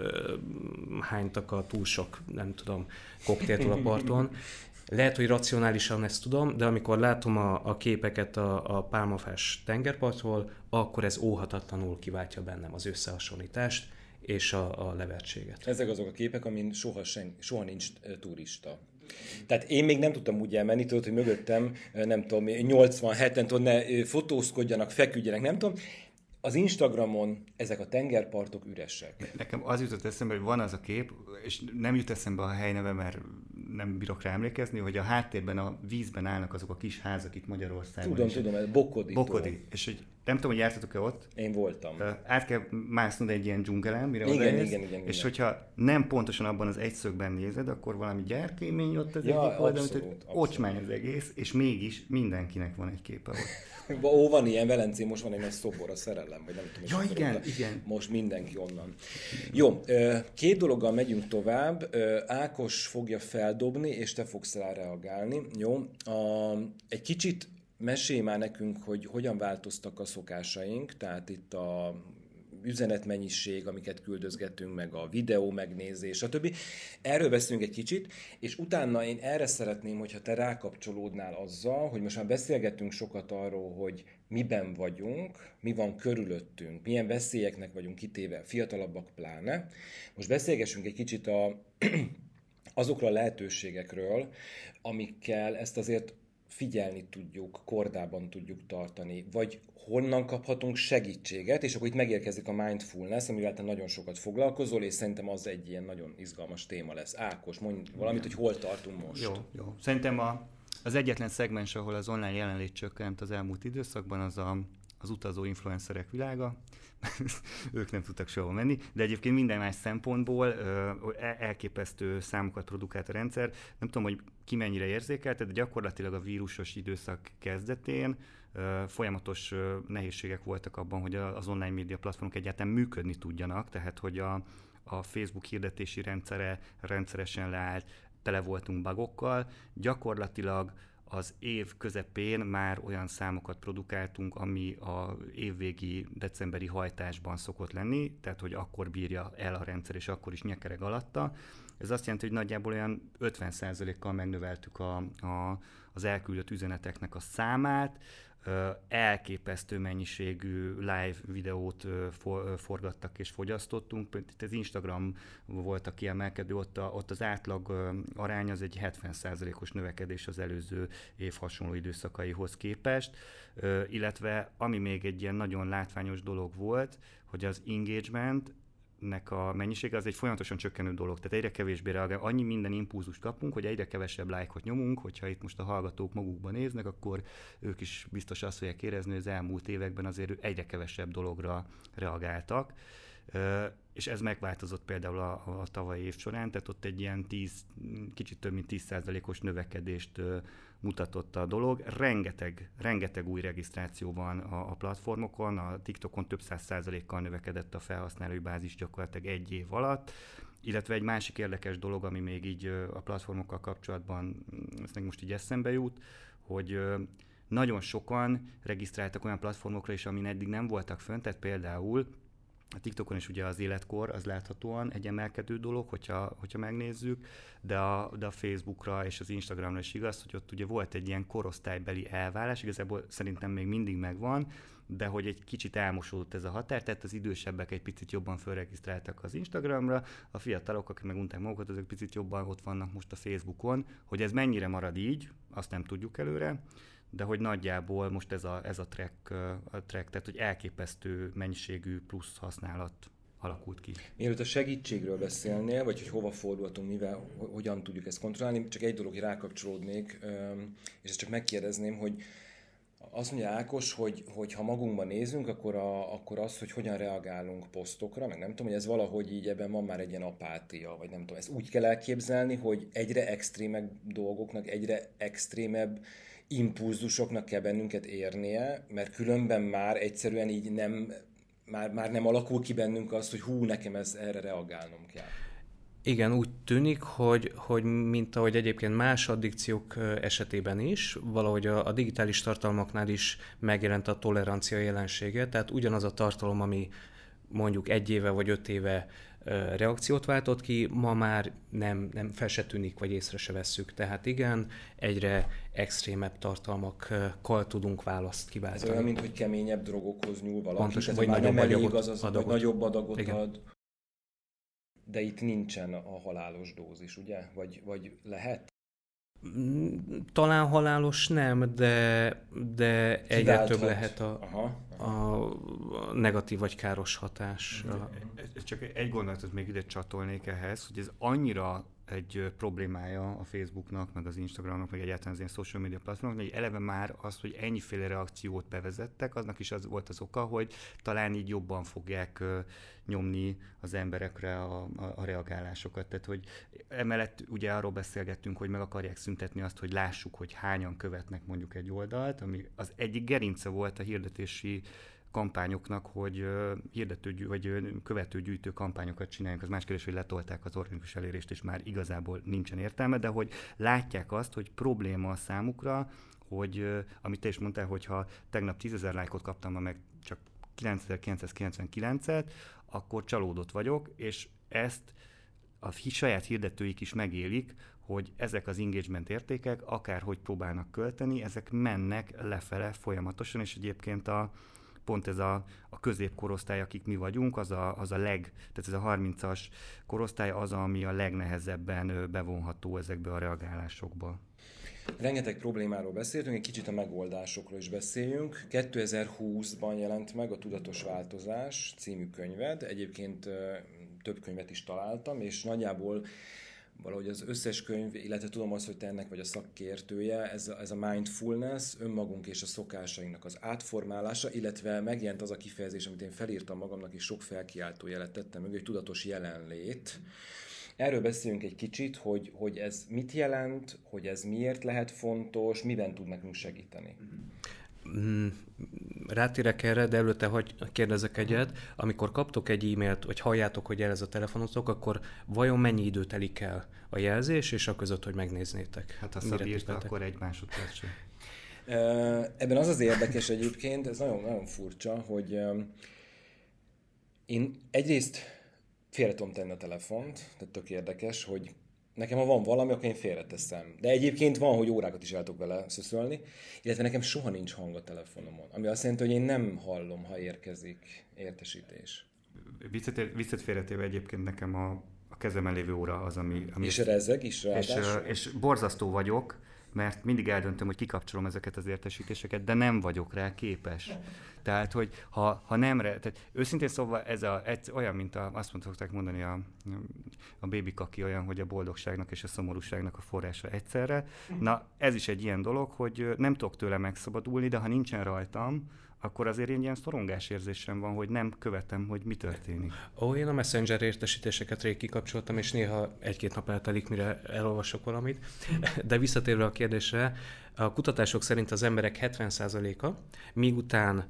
hánytak a túl sok, nem tudom, koktéltől a parton. Lehet, hogy racionálisan ezt tudom, de amikor látom a, a képeket a, a pálmafás tengerpartról, akkor ez óhatatlanul kiváltja bennem az összehasonlítást és a, a levertséget. Ezek azok a képek, amin soha, sen, soha nincs turista. Tehát én még nem tudtam úgy elmenni, tudod, hogy mögöttem, nem tudom, 87-en, tudod, ne fotózkodjanak, feküdjenek, nem tudom az Instagramon ezek a tengerpartok üresek. Nekem az jutott eszembe, hogy van az a kép, és nem jut eszembe a helyneve, mert nem bírok rá emlékezni, hogy a háttérben a vízben állnak azok a kis házak itt Magyarországon. Tudom, tudom, ez Bokodi. Bokodi. És hogy nem tudom, hogy jártatok-e ott. Én voltam. Át kell másznod egy ilyen dzsungelen, mire igen, igen, igen, igen, És hogyha nem pontosan abban az egyszögben nézed, akkor valami gyerkémény ott az ja, egyik oldalon, hogy ocsmány az egész, és mégis mindenkinek van egy képe ott. Ó, van ilyen, Velencén most van egy nagy szobor, a szerelem, vagy nem tudom. Ja, igen, oda. igen. Most mindenki onnan. Jó, két dologgal megyünk tovább. Ákos fogja feldobni, és te fogsz rá reagálni. Jó, a, egy kicsit mesélj már nekünk, hogy hogyan változtak a szokásaink, tehát itt a üzenetmennyiség, amiket küldözgetünk, meg a videó megnézés, stb. Erről beszélünk egy kicsit, és utána én erre szeretném, hogyha te rákapcsolódnál azzal, hogy most már beszélgettünk sokat arról, hogy miben vagyunk, mi van körülöttünk, milyen veszélyeknek vagyunk kitéve, fiatalabbak pláne. Most beszélgessünk egy kicsit a, azokról a lehetőségekről, amikkel ezt azért figyelni tudjuk, kordában tudjuk tartani, vagy honnan kaphatunk segítséget, és akkor itt megérkezik a mindfulness, amivel te nagyon sokat foglalkozol, és szerintem az egy ilyen nagyon izgalmas téma lesz. Ákos, mondj valamit, hogy hol tartunk most. Jó, jó. Szerintem a, az egyetlen szegmens, ahol az online jelenlét csökkent az elmúlt időszakban, az a, az utazó influencerek világa. ők nem tudtak sehova menni, de egyébként minden más szempontból e-, elképesztő számokat produkált a rendszer. Nem tudom, hogy ki mennyire érzékelte, de gyakorlatilag a vírusos időszak kezdetén folyamatos nehézségek voltak abban, hogy az online média platformok egyáltalán működni tudjanak, tehát hogy a, a Facebook hirdetési rendszere rendszeresen leállt, tele voltunk bugokkal, gyakorlatilag az év közepén már olyan számokat produkáltunk, ami a évvégi decemberi hajtásban szokott lenni, tehát hogy akkor bírja el a rendszer, és akkor is nyekereg alatta. Ez azt jelenti, hogy nagyjából olyan 50%-kal megnöveltük a, a, az elküldött üzeneteknek a számát, elképesztő mennyiségű live videót forgattak és fogyasztottunk. Itt az Instagram volt a kiemelkedő, ott, a, ott az átlag arány az egy 70%-os növekedés az előző év hasonló időszakaihoz képest, illetve ami még egy ilyen nagyon látványos dolog volt, hogy az engagement nek a mennyisége az egy folyamatosan csökkenő dolog, tehát egyre kevésbé reagál. Annyi minden impulzust kapunk, hogy egyre kevesebb lájkot nyomunk, hogyha itt most a hallgatók magukban néznek, akkor ők is biztos azt fogják érezni, hogy az elmúlt években azért egyre kevesebb dologra reagáltak. És ez megváltozott például a, a tavalyi év során, tehát ott egy ilyen 10, kicsit több mint 10%-os növekedést mutatott a dolog. Rengeteg, rengeteg új regisztráció van a, a platformokon, a TikTokon több száz százalékkal növekedett a felhasználói bázis gyakorlatilag egy év alatt, illetve egy másik érdekes dolog, ami még így a platformokkal kapcsolatban, ezt meg most így eszembe jut, hogy nagyon sokan regisztráltak olyan platformokra is, amin eddig nem voltak fönt, tehát például a TikTokon is ugye az életkor az láthatóan egy emelkedő dolog, hogyha, hogyha megnézzük, de a, de a Facebookra és az Instagramra is igaz, hogy ott ugye volt egy ilyen korosztálybeli elválás, igazából szerintem még mindig megvan, de hogy egy kicsit elmosódott ez a határ, tehát az idősebbek egy picit jobban felregisztráltak az Instagramra, a fiatalok, akik meg unták magukat, azok picit jobban ott vannak most a Facebookon, hogy ez mennyire marad így, azt nem tudjuk előre, de hogy nagyjából most ez a, ez a track, a track, tehát hogy elképesztő mennyiségű plusz használat alakult ki. Mielőtt a segítségről beszélnél, vagy hogy hova fordulhatunk, mivel, hogyan tudjuk ezt kontrollálni, csak egy dolog, hogy rákapcsolódnék, és ezt csak megkérdezném, hogy azt mondja Ákos, hogy, hogy ha magunkban nézünk, akkor, a, akkor az, hogy hogyan reagálunk posztokra, meg nem tudom, hogy ez valahogy így ebben van már egy ilyen apátia, vagy nem tudom, ezt úgy kell elképzelni, hogy egyre extrémebb dolgoknak, egyre extrémebb impulzusoknak kell bennünket érnie, mert különben már egyszerűen így nem, már, már nem alakul ki bennünk az, hogy hú, nekem ez, erre reagálnom kell. Igen, úgy tűnik, hogy, hogy mint ahogy egyébként más addikciók esetében is, valahogy a, a digitális tartalmaknál is megjelent a tolerancia jelensége, tehát ugyanaz a tartalom, ami mondjuk egy éve vagy öt éve reakciót váltott ki, ma már nem, nem fel se tűnik, vagy észre se vesszük. Tehát igen, egyre extrémebb tartalmakkal tudunk választ kiváltani. Ez olyan, mint hogy keményebb drogokhoz nyúl valaki, Pontosan, vagy már nem elég az, az adagot. vagy nagyobb adagot igen. ad. De itt nincsen a halálos dózis, ugye? Vagy, vagy lehet? Talán halálos nem, de, de egyre több lehet a, aha, aha. a negatív vagy káros hatás. Csak egy gondolatot még ide csatolnék ehhez, hogy ez annyira egy problémája a Facebooknak, meg az Instagramnak, meg egyáltalán az ilyen social media platformoknak, hogy eleve már az, hogy ennyiféle reakciót bevezettek, aznak is az volt az oka, hogy talán így jobban fogják nyomni az emberekre a, a, a reagálásokat. Tehát, hogy emellett ugye arról beszélgettünk, hogy meg akarják szüntetni azt, hogy lássuk, hogy hányan követnek mondjuk egy oldalt, ami az egyik gerince volt a hirdetési kampányoknak, hogy hirdető, vagy követőgyűjtő kampányokat csináljunk. Az más kérdés, hogy letolták az organikus elérést, és már igazából nincsen értelme, de hogy látják azt, hogy probléma a számukra, hogy amit te is mondtál, hogy ha tegnap 10 lájkot kaptam, meg csak 9999-et, akkor csalódott vagyok, és ezt a saját hirdetőik is megélik, hogy ezek az engagement értékek, akárhogy próbálnak költeni, ezek mennek lefele folyamatosan, és egyébként a, pont ez a, a középkorosztály, akik mi vagyunk, az a, az a leg, tehát ez a 30-as korosztály az, ami a legnehezebben bevonható ezekbe a reagálásokba. Rengeteg problémáról beszéltünk, egy kicsit a megoldásokról is beszéljünk. 2020-ban jelent meg a Tudatos Változás című könyved. Egyébként több könyvet is találtam, és nagyjából valahogy az összes könyv, illetve tudom azt, hogy te ennek vagy a szakértője, ez a, ez a mindfulness, önmagunk és a szokásainknak az átformálása, illetve megjelent az a kifejezés, amit én felírtam magamnak, és sok felkiáltó jelet tettem meg, hogy tudatos jelenlét. Erről beszéljünk egy kicsit, hogy, hogy ez mit jelent, hogy ez miért lehet fontos, miben tud nekünk segíteni. Mm, rátérek erre, de előtte hogy kérdezek egyet. Amikor kaptok egy e-mailt, vagy halljátok, hogy ez a telefonotok, akkor vajon mennyi idő telik el a jelzés, és a között, hogy megnéznétek? Hát ha szabírta, akkor egy másodperc Ebben az az érdekes egyébként, ez nagyon-nagyon furcsa, hogy én egyrészt félre tudom tenni a telefont, tehát tök érdekes, hogy nekem ha van valami, akkor én félreteszem. De egyébként van, hogy órákat is el tudok vele szöszölni, illetve nekem soha nincs hang a telefonomon, ami azt jelenti, hogy én nem hallom, ha érkezik értesítés. Viccet, viccet félretéve egyébként nekem a, a kezemen lévő óra az, ami... ami és rezeg is ráadásul. És, és borzasztó vagyok, mert mindig eldöntöm, hogy kikapcsolom ezeket az értesítéseket, de nem vagyok rá képes. Tehát, hogy ha, ha nem, tehát őszintén szóval ez, a, ez olyan, mint a, azt mondták mondani a, a baby kaki olyan, hogy a boldogságnak és a szomorúságnak a forrása egyszerre. Na, ez is egy ilyen dolog, hogy nem tudok tőle megszabadulni, de ha nincsen rajtam, akkor azért én ilyen szorongás érzésem van, hogy nem követem, hogy mi történik. Ó, én a Messenger értesítéseket rég kikapcsoltam, és néha egy-két nap eltelik, mire elolvasok valamit. De visszatérve a kérdésre, a kutatások szerint az emberek 70%-a, míg után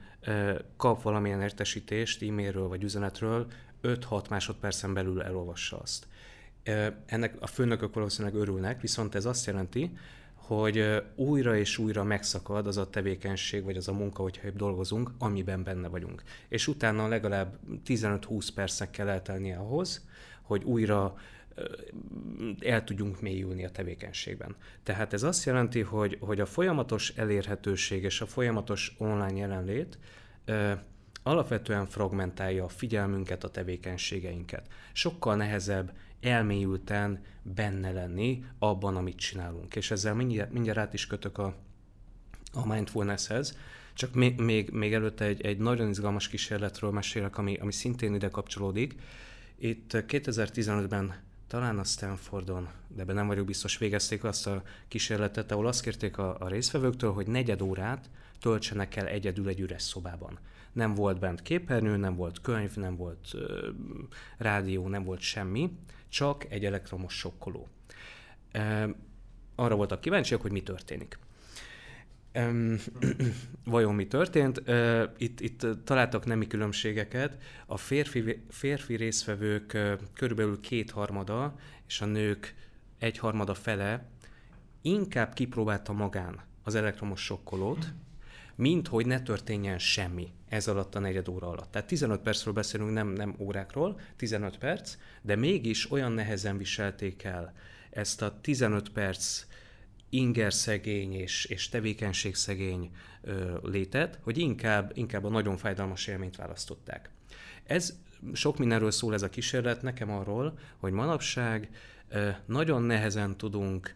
kap valamilyen értesítést e-mailről vagy üzenetről, 5-6 másodpercen belül elolvassa azt. Ennek a főnökök valószínűleg örülnek, viszont ez azt jelenti, hogy újra és újra megszakad az a tevékenység, vagy az a munka, hogyha épp dolgozunk, amiben benne vagyunk. És utána legalább 15-20 percek kell eltelni ahhoz, hogy újra el tudjunk mélyülni a tevékenységben. Tehát ez azt jelenti, hogy, hogy a folyamatos elérhetőség és a folyamatos online jelenlét alapvetően fragmentálja a figyelmünket, a tevékenységeinket. Sokkal nehezebb elmélyülten benne lenni abban, amit csinálunk. És ezzel mindjárt, mindjárt át is kötök a, a mindfulnesshez. Csak még, még, még előtte egy, egy nagyon izgalmas kísérletről mesélek, ami, ami szintén ide kapcsolódik. Itt 2015-ben talán a Stanfordon, de ebben nem vagyok biztos, végezték azt a kísérletet, ahol azt kérték a, a résztvevőktől, hogy negyed órát töltsenek el egyedül egy üres szobában. Nem volt bent képernyő, nem volt könyv, nem volt ö, rádió, nem volt semmi, csak egy elektromos sokkoló. Arra voltak kíváncsiak, hogy mi történik. Vajon mi történt? Itt, itt találtak nemi különbségeket. A férfi, férfi résztvevők uh, körülbelül kétharmada, és a nők egyharmada fele inkább kipróbálta magán az elektromos sokkolót, mint hogy ne történjen semmi ez alatt a negyed óra alatt. Tehát 15 percről beszélünk, nem, nem órákról, 15 perc, de mégis olyan nehezen viselték el ezt a 15 perc ingerszegény és, és tevékenységszegény ö, létet, hogy inkább, inkább a nagyon fájdalmas élményt választották. Ez sok mindenről szól ez a kísérlet, nekem arról, hogy manapság nagyon nehezen tudunk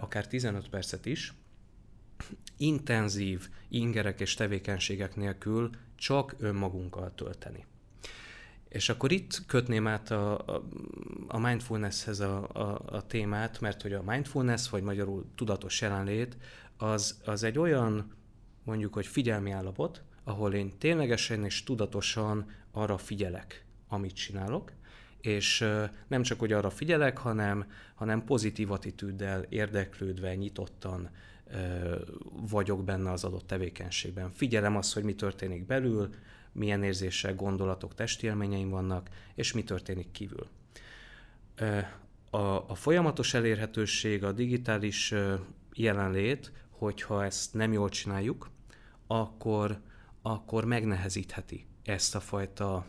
akár 15 percet is intenzív ingerek és tevékenységek nélkül csak önmagunkkal tölteni. És akkor itt kötném át a, a, a mindfulnesshez a, a, a témát, mert hogy a mindfulness, vagy magyarul tudatos jelenlét, az, az egy olyan, mondjuk, hogy figyelmi állapot, ahol én ténylegesen és tudatosan arra figyelek, amit csinálok, és nem csak, hogy arra figyelek, hanem, hanem pozitív attitűddel, érdeklődve, nyitottan vagyok benne az adott tevékenységben. Figyelem azt, hogy mi történik belül, milyen érzések, gondolatok, testélményeim vannak, és mi történik kívül. A, a folyamatos elérhetőség, a digitális jelenlét, hogyha ezt nem jól csináljuk, akkor, akkor megnehezítheti ezt a fajta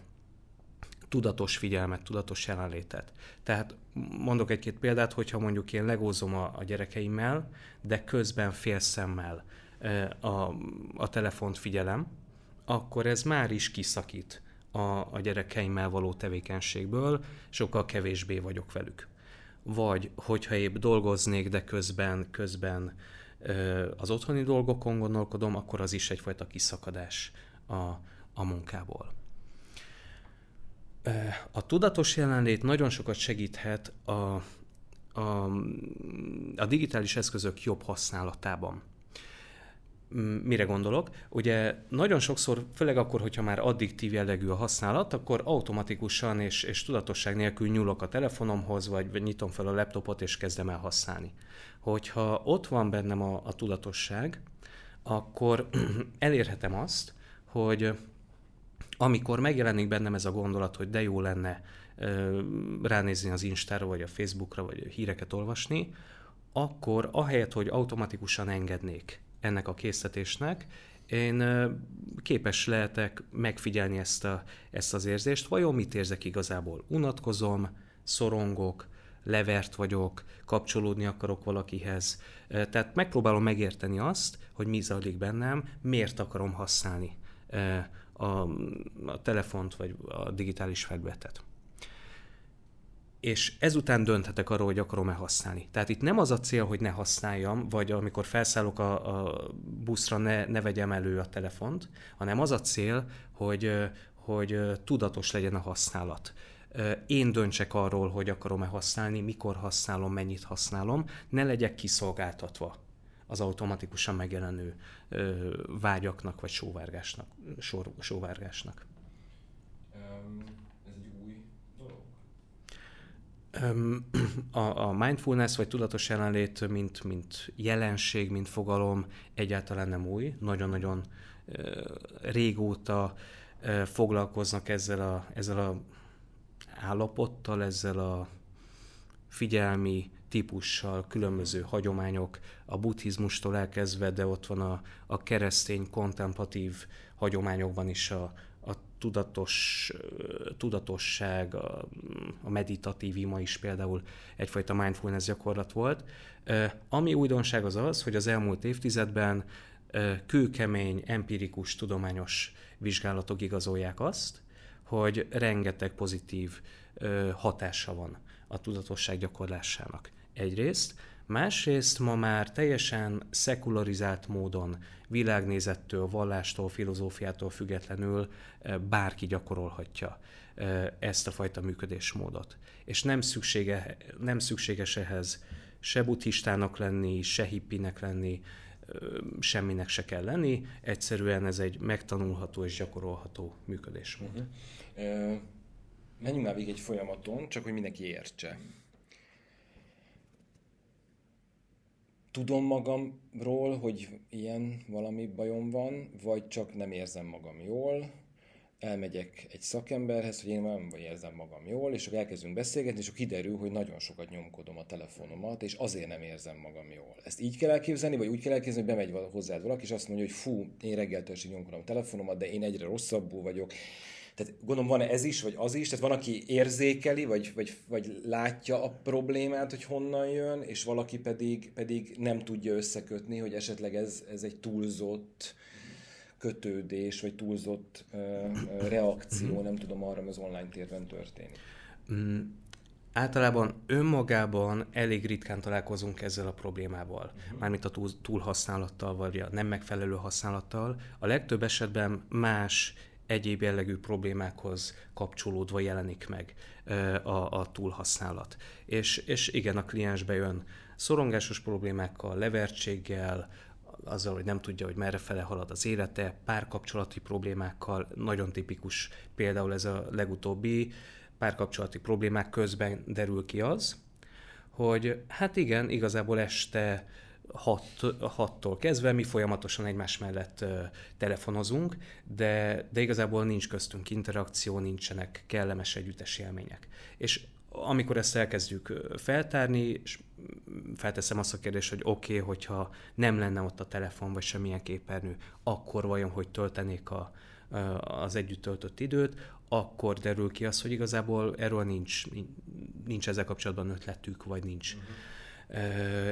tudatos figyelmet, tudatos jelenlétet. Tehát mondok egy-két példát, hogyha mondjuk én legózom a, a gyerekeimmel, de közben félszemmel a, a telefont figyelem, akkor ez már is kiszakít a, a gyerekeimmel való tevékenységből, sokkal kevésbé vagyok velük. Vagy hogyha épp dolgoznék, de közben, közben az otthoni dolgokon gondolkodom, akkor az is egyfajta kiszakadás a, a munkából. A tudatos jelenlét nagyon sokat segíthet a, a, a digitális eszközök jobb használatában. Mire gondolok? Ugye nagyon sokszor, főleg akkor, hogyha már addiktív jellegű a használat, akkor automatikusan és, és tudatosság nélkül nyúlok a telefonomhoz, vagy, nyitom fel a laptopot és kezdem el használni. Hogyha ott van bennem a, a tudatosság, akkor elérhetem azt, hogy amikor megjelenik bennem ez a gondolat, hogy de jó lenne ö, ránézni az Instára, vagy a Facebookra, vagy híreket olvasni, akkor ahelyett, hogy automatikusan engednék ennek a készítésnek, én képes lehetek megfigyelni ezt, a, ezt az érzést, vajon mit érzek igazából? Unatkozom, szorongok, levert vagyok, kapcsolódni akarok valakihez. Tehát megpróbálom megérteni azt, hogy mi zajlik bennem, miért akarom használni a, a telefont vagy a digitális felületet és ezután dönthetek arról, hogy akarom-e használni. Tehát itt nem az a cél, hogy ne használjam, vagy amikor felszállok a, a buszra, ne, ne vegyem elő a telefont, hanem az a cél, hogy, hogy tudatos legyen a használat. Én döntsek arról, hogy akarom-e használni, mikor használom, mennyit használom, ne legyek kiszolgáltatva az automatikusan megjelenő vágyaknak vagy sóvárgásnak. Sor, sóvárgásnak. A, a mindfulness vagy tudatos jelenlét, mint, mint jelenség, mint fogalom egyáltalán nem új. Nagyon-nagyon régóta foglalkoznak ezzel a, ezzel a állapottal, ezzel a figyelmi típussal, különböző hagyományok, a buddhizmustól elkezdve, de ott van a, a keresztény kontemplatív hagyományokban is a, tudatos, tudatosság, a, a meditatív ima is például egyfajta mindfulness gyakorlat volt. Ami újdonság az az, hogy az elmúlt évtizedben kőkemény, empirikus, tudományos vizsgálatok igazolják azt, hogy rengeteg pozitív hatása van a tudatosság gyakorlásának. Egyrészt, Másrészt ma már teljesen szekularizált módon világnézettől, vallástól, filozófiától függetlenül bárki gyakorolhatja ezt a fajta működésmódot. És nem, szüksége, nem szükséges ehhez se buddhistának lenni, se hippinek lenni, semminek se kell lenni, egyszerűen ez egy megtanulható és gyakorolható működésmód. Uh-huh. menjünk már végig egy folyamaton, csak hogy mindenki értse. Tudom magamról, hogy ilyen valami bajom van, vagy csak nem érzem magam jól, elmegyek egy szakemberhez, hogy én nem érzem magam jól, és akkor elkezdünk beszélgetni, és akkor kiderül, hogy nagyon sokat nyomkodom a telefonomat, és azért nem érzem magam jól. Ezt így kell elképzelni, vagy úgy kell elképzelni, hogy bemegy hozzád valaki, és azt mondja, hogy fú, én reggeltől nyomkodom a telefonomat, de én egyre rosszabbul vagyok, tehát gondolom van ez is, vagy az is, tehát van, aki érzékeli, vagy, vagy, vagy látja a problémát, hogy honnan jön, és valaki pedig, pedig nem tudja összekötni, hogy esetleg ez, ez egy túlzott kötődés, vagy túlzott uh, reakció, nem tudom arra, ami az online térben történik. Mm, általában önmagában elég ritkán találkozunk ezzel a problémával, uh-huh. mármint a túl, túlhasználattal, vagy a nem megfelelő használattal. A legtöbb esetben más egyéb jellegű problémákhoz kapcsolódva jelenik meg a, a túlhasználat. És, és igen, a kliens bejön szorongásos problémákkal, levertséggel, azzal, hogy nem tudja, hogy merre fele halad az élete, párkapcsolati problémákkal, nagyon tipikus például ez a legutóbbi párkapcsolati problémák közben derül ki az, hogy hát igen, igazából este hat, hattól kezdve mi folyamatosan egymás mellett telefonozunk, de, de igazából nincs köztünk interakció, nincsenek kellemes együttes élmények. És amikor ezt elkezdjük feltárni, és felteszem azt a kérdést, hogy oké, okay, hogyha nem lenne ott a telefon, vagy semmilyen képernyő, akkor vajon hogy töltenék a, az együtt töltött időt, akkor derül ki az, hogy igazából erről nincs, nincs ezzel kapcsolatban ötletük, vagy nincs. Uh-huh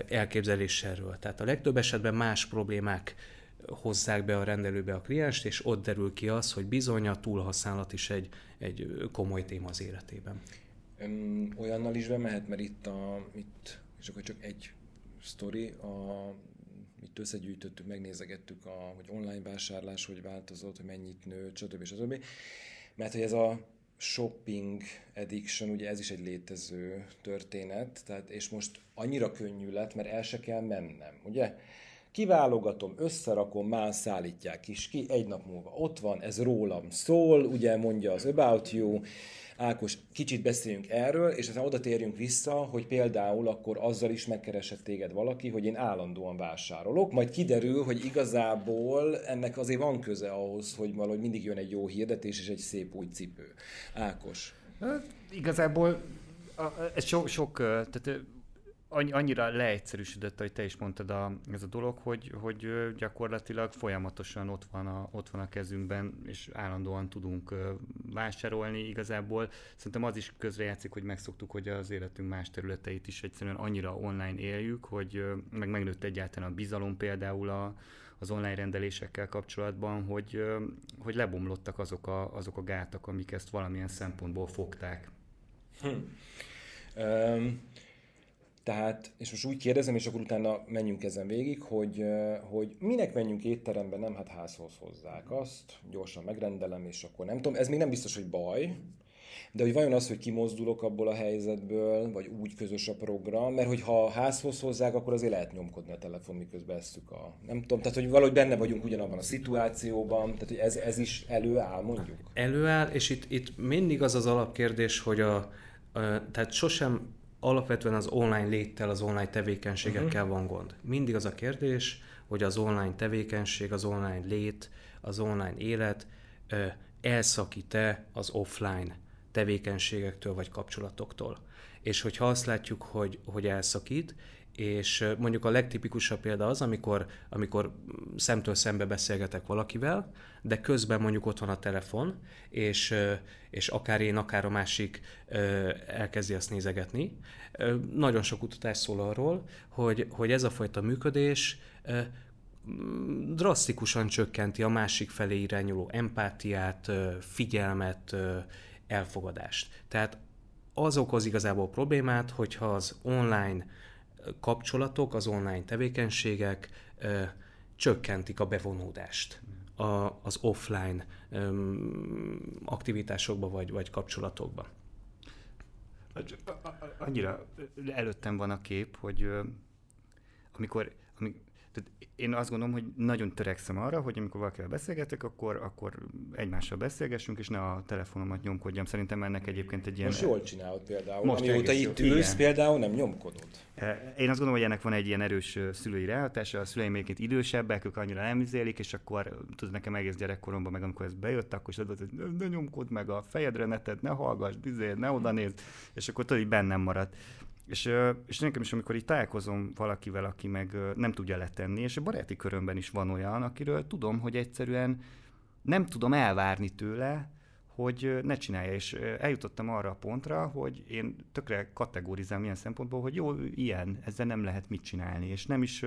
elképzeléséről. Tehát a legtöbb esetben más problémák hozzák be a rendelőbe a klienst, és ott derül ki az, hogy bizony a túlhasználat is egy, egy komoly téma az életében. Olyannal is bemehet, mert itt, a, itt és akkor csak egy sztori, a, itt összegyűjtöttük, megnézegettük, a, hogy online vásárlás hogy változott, hogy mennyit nőtt, stb. stb. Mert hogy ez a shopping addiction, ugye ez is egy létező történet, tehát, és most annyira könnyű lett, mert el se kell mennem, ugye? Kiválogatom, összerakom, már szállítják is ki, egy nap múlva ott van, ez rólam szól, ugye mondja az About You, Ákos, kicsit beszéljünk erről, és aztán oda térjünk vissza, hogy például akkor azzal is megkeresett téged valaki, hogy én állandóan vásárolok, majd kiderül, hogy igazából ennek azért van köze ahhoz, hogy valahogy mindig jön egy jó hirdetés és egy szép új cipő. Ákos. Hát, igazából ez sok, sok tehát annyira leegyszerűsödött, hogy te is mondtad a, ez a dolog, hogy, hogy gyakorlatilag folyamatosan ott van, a, ott van a kezünkben, és állandóan tudunk vásárolni igazából. Szerintem az is közrejátszik, hogy megszoktuk, hogy az életünk más területeit is egyszerűen annyira online éljük, hogy meg megnőtt egyáltalán a bizalom például a, az online rendelésekkel kapcsolatban, hogy, hogy lebomlottak azok a, azok a gátak, amik ezt valamilyen szempontból fogták. Hm. Um, tehát, és most úgy kérdezem, és akkor utána menjünk ezen végig, hogy, hogy minek menjünk étterembe, nem hát házhoz hozzák azt, gyorsan megrendelem, és akkor nem tudom, ez még nem biztos, hogy baj, de hogy vajon az, hogy kimozdulok abból a helyzetből, vagy úgy közös a program, mert hogy ha házhoz hozzák, akkor azért lehet nyomkodni a telefon, miközben esszük a... Nem tudom, tehát hogy valahogy benne vagyunk ugyanabban a szituációban, tehát hogy ez, ez is előáll, mondjuk? Előáll, és itt, itt mindig az az alapkérdés, hogy a, a tehát sosem alapvetően az online léttel, az online tevékenységekkel uh-huh. van gond. Mindig az a kérdés, hogy az online tevékenység, az online lét, az online élet ö, elszakít-e az offline tevékenységektől vagy kapcsolatoktól. És hogyha azt látjuk, hogy, hogy elszakít, és mondjuk a legtipikusabb példa az, amikor, amikor szemtől szembe beszélgetek valakivel, de közben mondjuk ott van a telefon, és, és akár én, akár a másik elkezdi azt nézegetni. Nagyon sok kutatás szól arról, hogy, hogy ez a fajta működés drasztikusan csökkenti a másik felé irányuló empátiát, figyelmet, elfogadást. Tehát az okoz igazából problémát, hogyha az online kapcsolatok, az online tevékenységek csökkentik a bevonódást a, az offline aktivitásokba vagy, vagy kapcsolatokba. Annyira előttem van a kép, hogy amikor, tehát én azt gondolom, hogy nagyon törekszem arra, hogy amikor valakivel beszélgetek, akkor, akkor egymással beszélgessünk, és ne a telefonomat nyomkodjam. Szerintem ennek egyébként egy ilyen... Most jól csinálod például. Most Amióta itt ülsz, igen. például nem nyomkodod. E, én azt gondolom, hogy ennek van egy ilyen erős szülői ráhatása. A szüleim egyébként idősebbek, ők annyira nem izélik, és akkor tudod, nekem egész gyerekkoromban, meg amikor ez bejött, akkor is adott, hogy ne, ne nyomkod meg a fejedre neted, ne hallgass, izé, ne oda nézd, és akkor tudod, hogy bennem maradt. És, és nekem is, amikor így találkozom valakivel, aki meg nem tudja letenni, és a baráti körömben is van olyan, akiről tudom, hogy egyszerűen nem tudom elvárni tőle, hogy ne csinálja. És eljutottam arra a pontra, hogy én tökre kategorizálom ilyen szempontból, hogy jó, ilyen, ezzel nem lehet mit csinálni. És nem is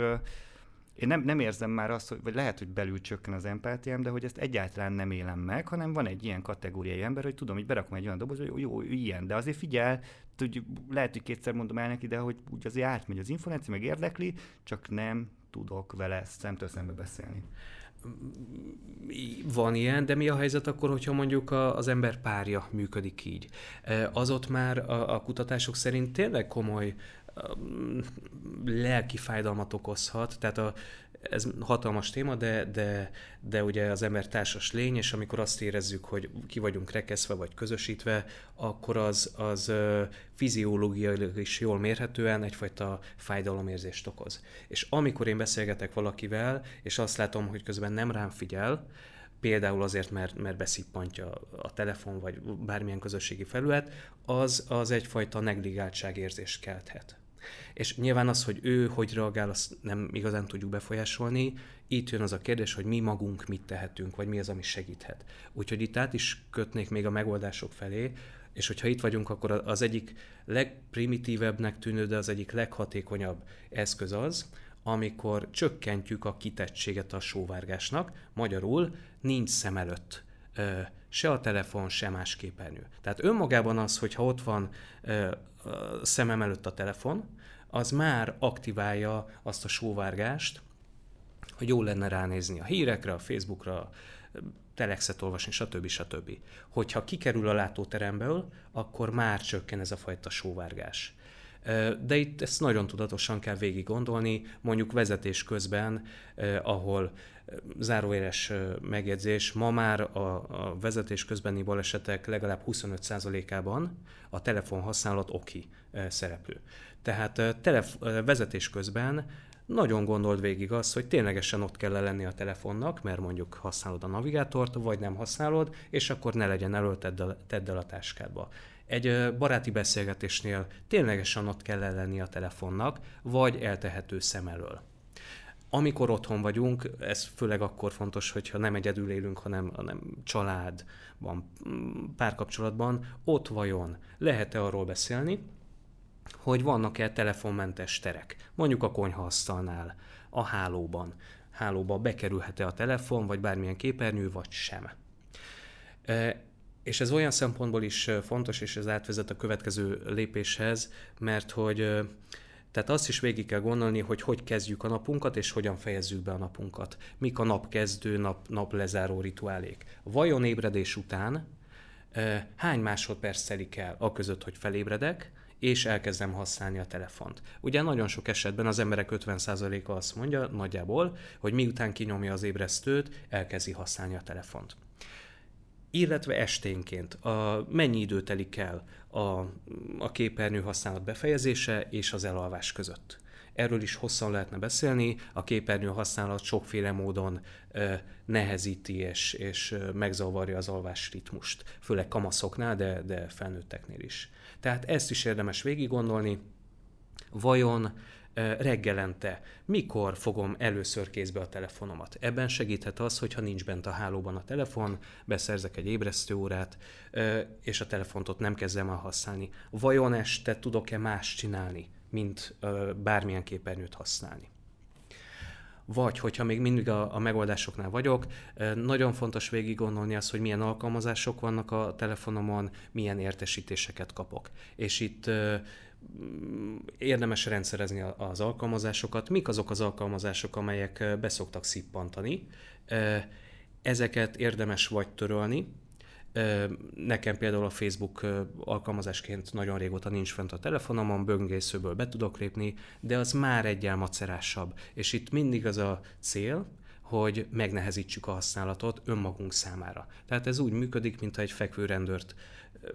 én nem, nem érzem már azt, hogy, vagy lehet, hogy belül csökken az empátiám, de hogy ezt egyáltalán nem élem meg, hanem van egy ilyen kategóriai ember, hogy tudom, hogy berakom egy olyan doboz, hogy jó, jó ilyen, de azért figyel, tudj, lehet, hogy kétszer mondom el neki, de hogy úgy azért átmegy az információ, meg érdekli, csak nem tudok vele szemtől szembe beszélni. Van ilyen, de mi a helyzet akkor, hogyha mondjuk az ember párja működik így? Az ott már a, a kutatások szerint tényleg komoly lelki fájdalmat okozhat, tehát a, ez hatalmas téma, de, de, de ugye az ember társas lény, és amikor azt érezzük, hogy ki vagyunk rekeszve vagy közösítve, akkor az, az fiziológiailag is jól mérhetően egyfajta fájdalomérzést okoz. És amikor én beszélgetek valakivel, és azt látom, hogy közben nem rám figyel, például azért, mert, mert beszippantja a telefon, vagy bármilyen közösségi felület, az, az egyfajta negligáltságérzést kelthet. És nyilván az, hogy ő hogy reagál, azt nem igazán tudjuk befolyásolni. Itt jön az a kérdés, hogy mi magunk mit tehetünk, vagy mi az, ami segíthet. Úgyhogy itt át is kötnék még a megoldások felé, és hogyha itt vagyunk, akkor az egyik legprimitívebbnek tűnő, de az egyik leghatékonyabb eszköz az, amikor csökkentjük a kitettséget a sóvárgásnak, magyarul nincs szem előtt se a telefon, se más képernyő. Tehát önmagában az, hogyha ott van szemem előtt a telefon, az már aktiválja azt a sóvárgást, hogy jó lenne ránézni a hírekre, a Facebookra, telexet olvasni, stb. stb. Hogyha kikerül a látóteremből, akkor már csökken ez a fajta sóvárgás. De itt ezt nagyon tudatosan kell végig gondolni, mondjuk vezetés közben, ahol záróéles megjegyzés, ma már a, a vezetés közbeni balesetek legalább 25%-ában a telefon használat oki szereplő. Tehát telef- vezetés közben nagyon gondold végig azt, hogy ténylegesen ott kell lenni a telefonnak, mert mondjuk használod a navigátort, vagy nem használod, és akkor ne legyen elől, tedd el, tedd el a táskádba. Egy baráti beszélgetésnél ténylegesen ott kell lenni a telefonnak, vagy eltehető szem elől. Amikor otthon vagyunk, ez főleg akkor fontos, hogyha nem egyedül élünk, hanem, hanem családban, párkapcsolatban, ott vajon lehet-e arról beszélni, hogy vannak-e telefonmentes terek, mondjuk a konyhaasztalnál, a hálóban. Hálóba bekerülhet-e a telefon, vagy bármilyen képernyő, vagy sem. És ez olyan szempontból is fontos, és ez átvezet a következő lépéshez, mert hogy tehát azt is végig kell gondolni, hogy hogy kezdjük a napunkat, és hogyan fejezzük be a napunkat. Mik a napkezdő, nap, nap lezáró rituálék. Vajon ébredés után hány másodperc telik el a között, hogy felébredek, és elkezdem használni a telefont. Ugye nagyon sok esetben az emberek 50%-a azt mondja nagyjából, hogy miután kinyomja az ébresztőt, elkezdi használni a telefont. Illetve esténként a, mennyi idő telik el a, a képernyő használat befejezése és az elalvás között. Erről is hosszan lehetne beszélni, a képernyő használat sokféle módon ö, nehezíti és, és megzavarja az alvás ritmust, főleg kamaszoknál, de, de felnőtteknél is. Tehát ezt is érdemes végig gondolni, vajon reggelente mikor fogom először kézbe a telefonomat. Ebben segíthet az, hogyha nincs bent a hálóban a telefon, beszerzek egy ébresztőórát, és a telefont ott nem kezdem el használni. Vajon este tudok-e más csinálni, mint bármilyen képernyőt használni? Vagy, hogyha még mindig a, a megoldásoknál vagyok, nagyon fontos végig gondolni azt, hogy milyen alkalmazások vannak a telefonomon, milyen értesítéseket kapok. És itt érdemes rendszerezni az alkalmazásokat. Mik azok az alkalmazások, amelyek beszoktak szippantani? Ezeket érdemes vagy törölni, Nekem például a Facebook alkalmazásként nagyon régóta nincs fent a telefonomon, böngészőből be tudok lépni, de az már egyel macerásabb. És itt mindig az a cél, hogy megnehezítsük a használatot önmagunk számára. Tehát ez úgy működik, mintha egy fekvőrendőrt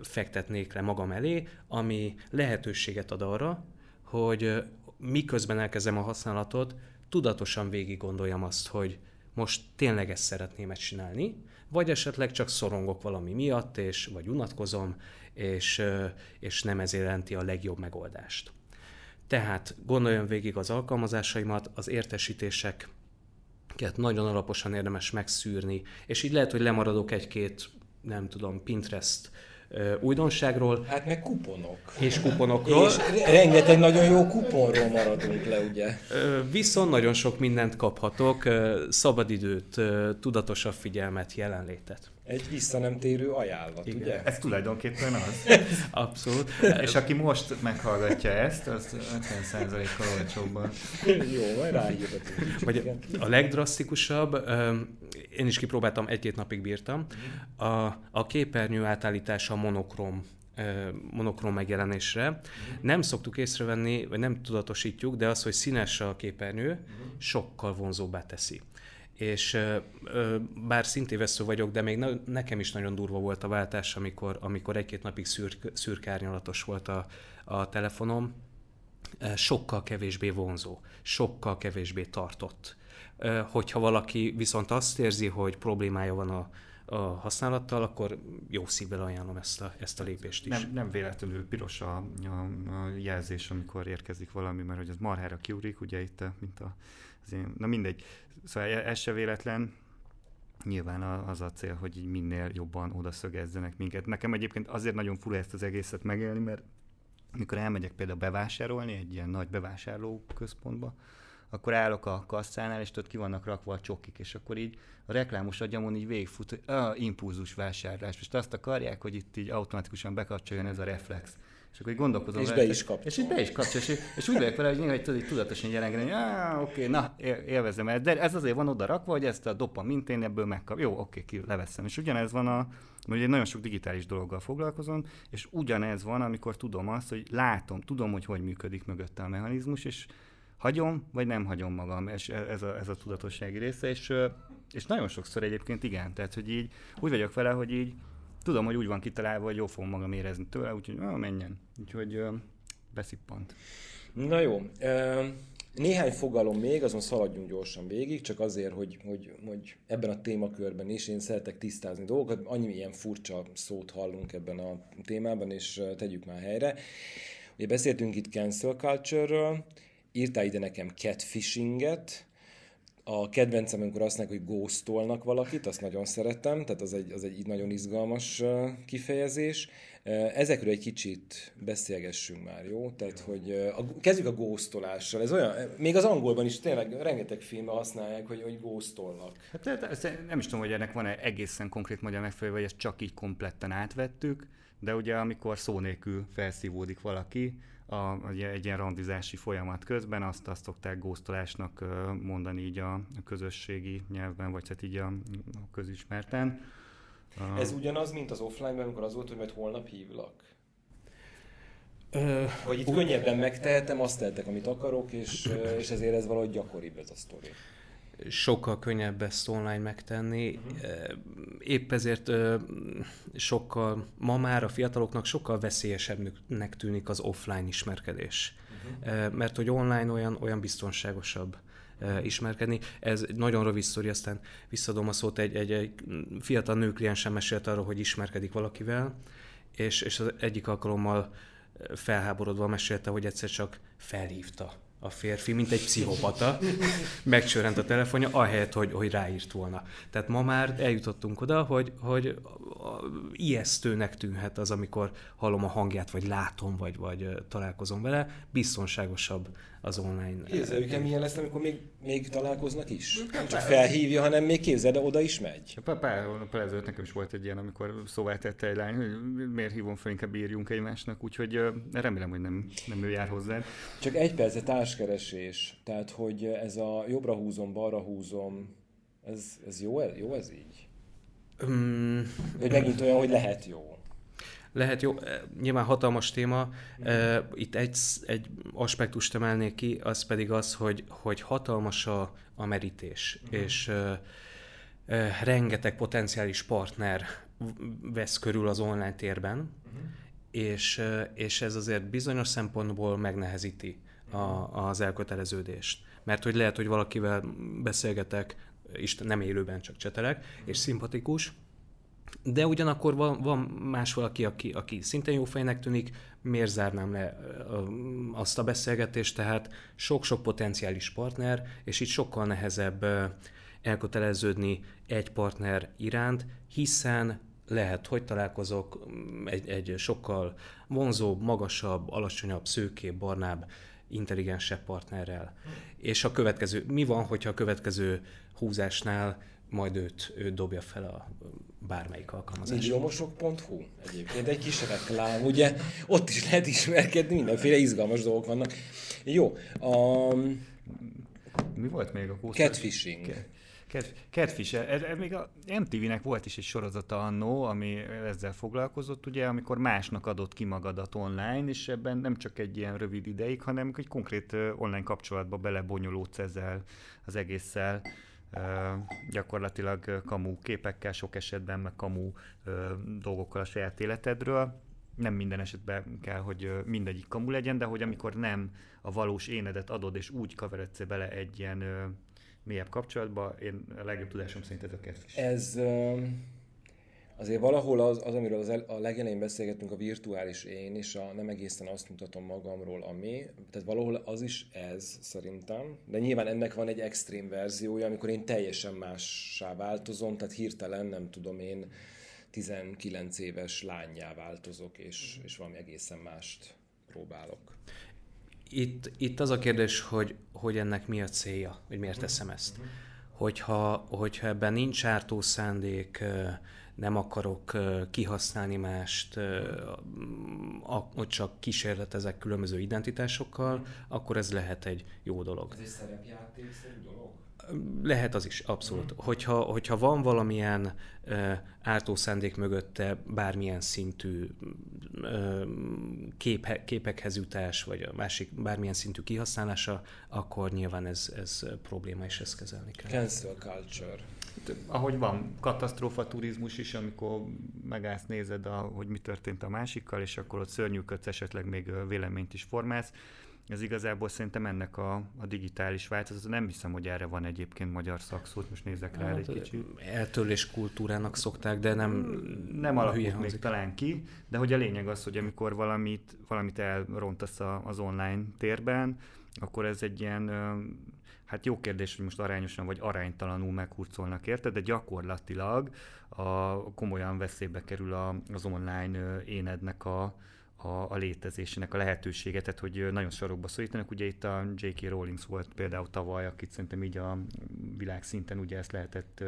fektetnék le magam elé, ami lehetőséget ad arra, hogy miközben elkezdem a használatot, tudatosan végig gondoljam azt, hogy most tényleg ezt szeretném csinálni, vagy esetleg csak szorongok valami miatt, és, vagy unatkozom, és, és nem ez jelenti a legjobb megoldást. Tehát gondoljon végig az alkalmazásaimat, az értesítéseket nagyon alaposan érdemes megszűrni, és így lehet, hogy lemaradok egy-két, nem tudom, Pinterest újdonságról. Hát meg kuponok. És kuponokról. És rengeteg nagyon jó kuponról maradunk le, ugye? Viszont nagyon sok mindent kaphatok, szabadidőt, tudatosabb figyelmet, jelenlétet. Egy vissza nem térő ajánlat, Igen. ugye? Ez tulajdonképpen az. Abszolút. És aki most meghallgatja ezt, az 50%-kal olcsóbban. Jó, majd ráhírhatunk. Vagy a legdrasztikusabb, én is kipróbáltam, egy-két napig bírtam, a, a képernyő átállítása monokrom monokrom megjelenésre. Nem szoktuk észrevenni, vagy nem tudatosítjuk, de az, hogy színes a képernyő, sokkal vonzóbbá teszi. És bár szintévesztő vagyok, de még nekem is nagyon durva volt a váltás, amikor, amikor egy-két napig szürk, szürkárnyalatos volt a, a telefonom, sokkal kevésbé vonzó, sokkal kevésbé tartott. Hogyha valaki viszont azt érzi, hogy problémája van a, a használattal, akkor jó szívvel ajánlom ezt a, ezt a lépést is. Nem, nem véletlenül piros a, a, a jelzés, amikor érkezik valami, mert hogy az marhára kiúrik, ugye itt, mint a, az én, na mindegy. Szóval e, ez se véletlen, nyilván az a cél, hogy így minél jobban oda szögezzenek minket. Nekem egyébként azért nagyon fura ezt az egészet megélni, mert mikor elmegyek például bevásárolni egy ilyen nagy bevásárló központba, akkor állok a kasszánál, és ott ki vannak rakva a csokik, és akkor így a reklámos agyamon így végigfut, hogy ah, impulzus vásárlás. Most azt akarják, hogy itt így automatikusan bekapcsoljon ez a reflex. És akkor így gondolkozom. És be is kapcsol. És így be is kapcsol. És, és úgy vagyok vele, hogy néha hogy tudatosan jelengeni, hogy ah, oké, na, élvezem el. De ez azért van oda rakva, hogy ezt a dopamint én ebből megkap. Jó, oké, ki leveszem. És ugyanez van a, ugye nagyon sok digitális dologgal foglalkozom, és ugyanez van, amikor tudom azt, hogy látom, tudom, hogy hogy működik mögötte a mechanizmus, és hagyom, vagy nem hagyom magam, és e, ez a, ez a tudatossági része, és, és nagyon sokszor egyébként igen, tehát hogy így úgy vagyok vele, hogy így tudom, hogy úgy van kitalálva, hogy jó fogom magam érezni tőle, úgyhogy ah, menjen. Úgyhogy beszippant. Na jó. Néhány fogalom még, azon szaladjunk gyorsan végig, csak azért, hogy, hogy, hogy ebben a témakörben is én szeretek tisztázni dolgokat. Annyi ilyen furcsa szót hallunk ebben a témában, és tegyük már helyre. Ugye beszéltünk itt cancel culture-ről, írtál ide nekem catfishinget, a kedvencem, amikor azt mondják, hogy ghostolnak valakit, azt nagyon szeretem, tehát az egy, az egy nagyon izgalmas kifejezés. Ezekről egy kicsit beszélgessünk már, jó? Tehát, hogy a, kezdjük a ghostolással. Ez olyan, még az angolban is tényleg rengeteg filmben használják, hogy, hogy ghostolnak. Hát ezt nem is tudom, hogy ennek van-e egészen konkrét magyar megfelelő, vagy ezt csak így kompletten átvettük, de ugye amikor szó nélkül felszívódik valaki, a, egy ilyen randizási folyamat közben, azt, azt szokták góztolásnak mondani így a, a közösségi nyelvben, vagy hát így a, a közismerten. Ez ugyanaz, mint az offline-ben, amikor az volt, hogy majd holnap hívlak? Ö, Vagy itt könnyebben megtehetem, azt tehetek, amit akarok, és, és ezért ez valahogy gyakoribb ez a sztori sokkal könnyebb ezt online megtenni. Uh-huh. Épp ezért sokkal, ma már a fiataloknak sokkal veszélyesebbnek tűnik az offline ismerkedés. Uh-huh. Mert hogy online olyan, olyan biztonságosabb ismerkedni. Ez egy nagyon rövid sztori, aztán visszadom a szót, egy, egy, egy fiatal nő kliensem mesélt arról, hogy ismerkedik valakivel, és, és az egyik alkalommal felháborodva mesélte, hogy egyszer csak felhívta a férfi, mint egy pszichopata, megcsörrent a telefonja, ahelyett, hogy, hogy ráírt volna. Tehát ma már eljutottunk oda, hogy, hogy ijesztőnek tűnhet az, amikor hallom a hangját, vagy látom, vagy, vagy találkozom vele, biztonságosabb az online. Képzeljük el, milyen lesz, amikor még, még találkoznak is. Nem csak felhívja, hanem még képzeld, de oda is megy. Pár, pár hónap ezelőtt nekem is volt egy ilyen, amikor szóvá tette egy lány, hogy miért hívom fel, inkább írjunk egymásnak, úgyhogy remélem, hogy nem, nem ő jár hozzá. Csak egy perc, társkeresés. Tehát, hogy ez a jobbra húzom, balra húzom, ez, ez jó, jó ez így? Um, hogy megint olyan, hogy lehet jó. Lehet jó, eh, nyilván hatalmas téma. Uh, itt egy, egy aspektust emelnék ki, az pedig az, hogy, hogy hatalmas a, a merítés, uh-huh. és uh, rengeteg potenciális partner vesz körül az online térben, uh-huh. és, és ez azért bizonyos szempontból megnehezíti a, az elköteleződést. Mert hogy lehet, hogy valakivel beszélgetek, Isten nem élőben csak csetelek, és szimpatikus, de ugyanakkor van, van más valaki, aki, aki szintén jó fejnek tűnik, miért zárnám le azt a beszélgetést, tehát sok-sok potenciális partner, és itt sokkal nehezebb elköteleződni egy partner iránt, hiszen lehet, hogy találkozok egy, egy sokkal vonzóbb, magasabb, alacsonyabb, szőkébb, barnább, intelligensebb partnerrel. És a következő, mi van, hogyha a következő húzásnál majd őt, őt dobja fel a bármelyik alkalmazás. Milliómosok.hu egyébként egy kis reklám, ugye ott is lehet ismerkedni, mindenféle izgalmas dolgok vannak. Jó, a... Mi volt még a kószer? Catfishing. Catfish, ez, ez még a MTV-nek volt is egy sorozata annó, ami ezzel foglalkozott, ugye, amikor másnak adott ki magadat online, és ebben nem csak egy ilyen rövid ideig, hanem egy konkrét online kapcsolatba belebonyolódsz ezzel az egésszel gyakorlatilag kamu képekkel, sok esetben meg kamu dolgokkal a saját életedről. Nem minden esetben kell, hogy mindegyik kamu legyen, de hogy amikor nem a valós énedet adod, és úgy kaveredsz bele egy ilyen mélyebb kapcsolatba, én a legjobb tudásom szerint ez a kedves. Ez azért valahol az, az amiről az el, a legelején beszélgettünk, a virtuális én, és a nem egészen azt mutatom magamról, ami, tehát valahol az is ez szerintem, de nyilván ennek van egy extrém verziója, amikor én teljesen mássá változom, tehát hirtelen nem tudom én 19 éves lányjá változok, és, és valami egészen mást próbálok. Itt, itt az a kérdés, hogy, hogy ennek mi a célja, hogy miért teszem ezt. Hogyha, hogyha ebben nincs ártó szándék, nem akarok kihasználni mást, hogy csak kísérletezek különböző identitásokkal, akkor ez lehet egy jó dolog. Ez egy szerepjátékszerű dolog? Lehet az is, abszolút. Hogyha, hogyha van valamilyen ártó szándék mögötte bármilyen szintű uh, kép, képekhez jutás, vagy a másik bármilyen szintű kihasználása, akkor nyilván ez, ez probléma, és ezt kezelni kell. Cancel culture ahogy van katasztrófa turizmus is, amikor megállsz, nézed, a, hogy mi történt a másikkal, és akkor ott szörnyűködsz, esetleg még véleményt is formálsz. Ez igazából szerintem ennek a, a digitális változat. Nem hiszem, hogy erre van egyébként magyar szakszót, most nézek rá hát, egy kicsit. Eltörlés kultúrának szokták, de nem Nem alakult még talán ki, de hogy a lényeg az, hogy amikor valamit, valamit elrontasz az online térben, akkor ez egy ilyen hát jó kérdés, hogy most arányosan vagy aránytalanul meghurcolnak érte, de gyakorlatilag a, komolyan veszélybe kerül a, az online énednek a, a, a létezésének a lehetősége, tehát hogy nagyon sarokba szorítanak. Ugye itt a J.K. Rowling volt például tavaly, akit szerintem így a világszinten ugye ezt lehetett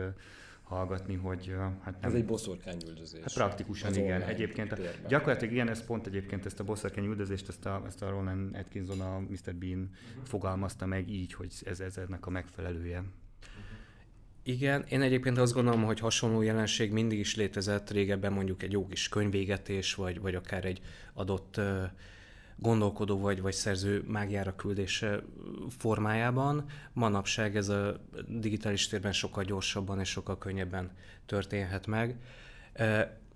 hallgatni, hogy hát nem... Ez egy boszorkányüldözés. Hát praktikusan az igen. Egyébként a, gyakorlatilag igen, ez pont egyébként ezt a boszorkányüldözést, ezt a, ezt a Roland Atkinson, a Mr. Bean uh-huh. fogalmazta meg így, hogy ez, ez ennek a megfelelője. Igen, én egyébként azt gondolom, hogy hasonló jelenség mindig is létezett régebben, mondjuk egy jó kis könyvégetés, vagy, vagy akár egy adott gondolkodó vagy, vagy szerző mágiára küldése formájában. Manapság ez a digitális térben sokkal gyorsabban és sokkal könnyebben történhet meg.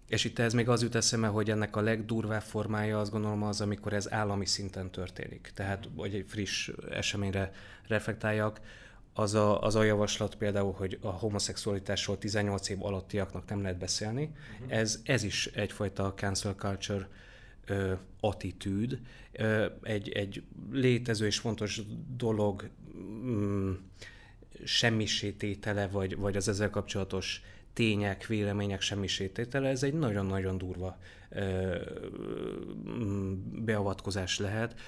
És itt ez még az jut eszembe, hogy ennek a legdurvább formája azt gondolom az, amikor ez állami szinten történik. Tehát, hogy egy friss eseményre reflektáljak, az a, az a javaslat például, hogy a homoszexualitásról 18 év alattiaknak nem lehet beszélni. Uh-huh. Ez, ez is egyfajta cancel culture ö, attitűd, ö, egy, egy létező és fontos dolog mm, semmisététele, vagy, vagy az ezzel kapcsolatos tények, vélemények semmisététele, ez egy nagyon-nagyon durva ö, mm, beavatkozás lehet,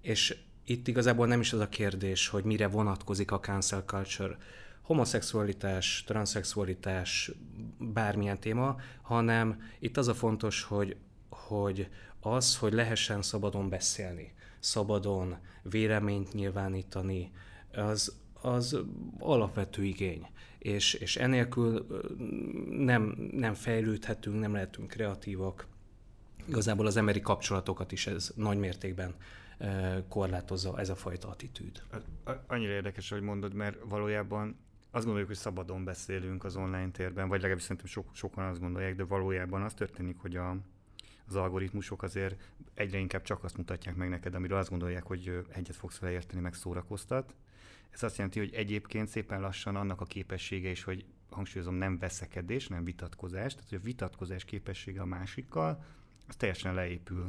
és itt igazából nem is az a kérdés, hogy mire vonatkozik a cancel culture, homoszexualitás, transzexualitás, bármilyen téma, hanem itt az a fontos, hogy, hogy az, hogy lehessen szabadon beszélni, szabadon véleményt nyilvánítani, az, az alapvető igény. És, és enélkül nem, nem fejlődhetünk, nem lehetünk kreatívak. Igazából az emberi kapcsolatokat is ez nagy mértékben korlátozza ez a fajta attitűd. Annyira érdekes, hogy mondod, mert valójában azt gondoljuk, hogy szabadon beszélünk az online térben, vagy legalábbis szerintem so, sokan azt gondolják, de valójában az történik, hogy a, az algoritmusok azért egyre inkább csak azt mutatják meg neked, amiről azt gondolják, hogy egyet fogsz vele érteni, meg szórakoztat. Ez azt jelenti, hogy egyébként szépen lassan annak a képessége is, hogy hangsúlyozom, nem veszekedés, nem vitatkozás, tehát hogy a vitatkozás képessége a másikkal, az teljesen leépül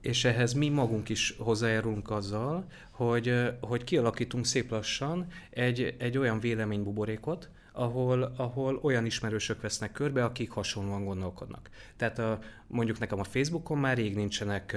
és ehhez mi magunk is hozzájárulunk azzal, hogy, hogy kialakítunk szép lassan egy, egy olyan véleménybuborékot, ahol, ahol olyan ismerősök vesznek körbe, akik hasonlóan gondolkodnak. Tehát a, mondjuk nekem a Facebookon már rég nincsenek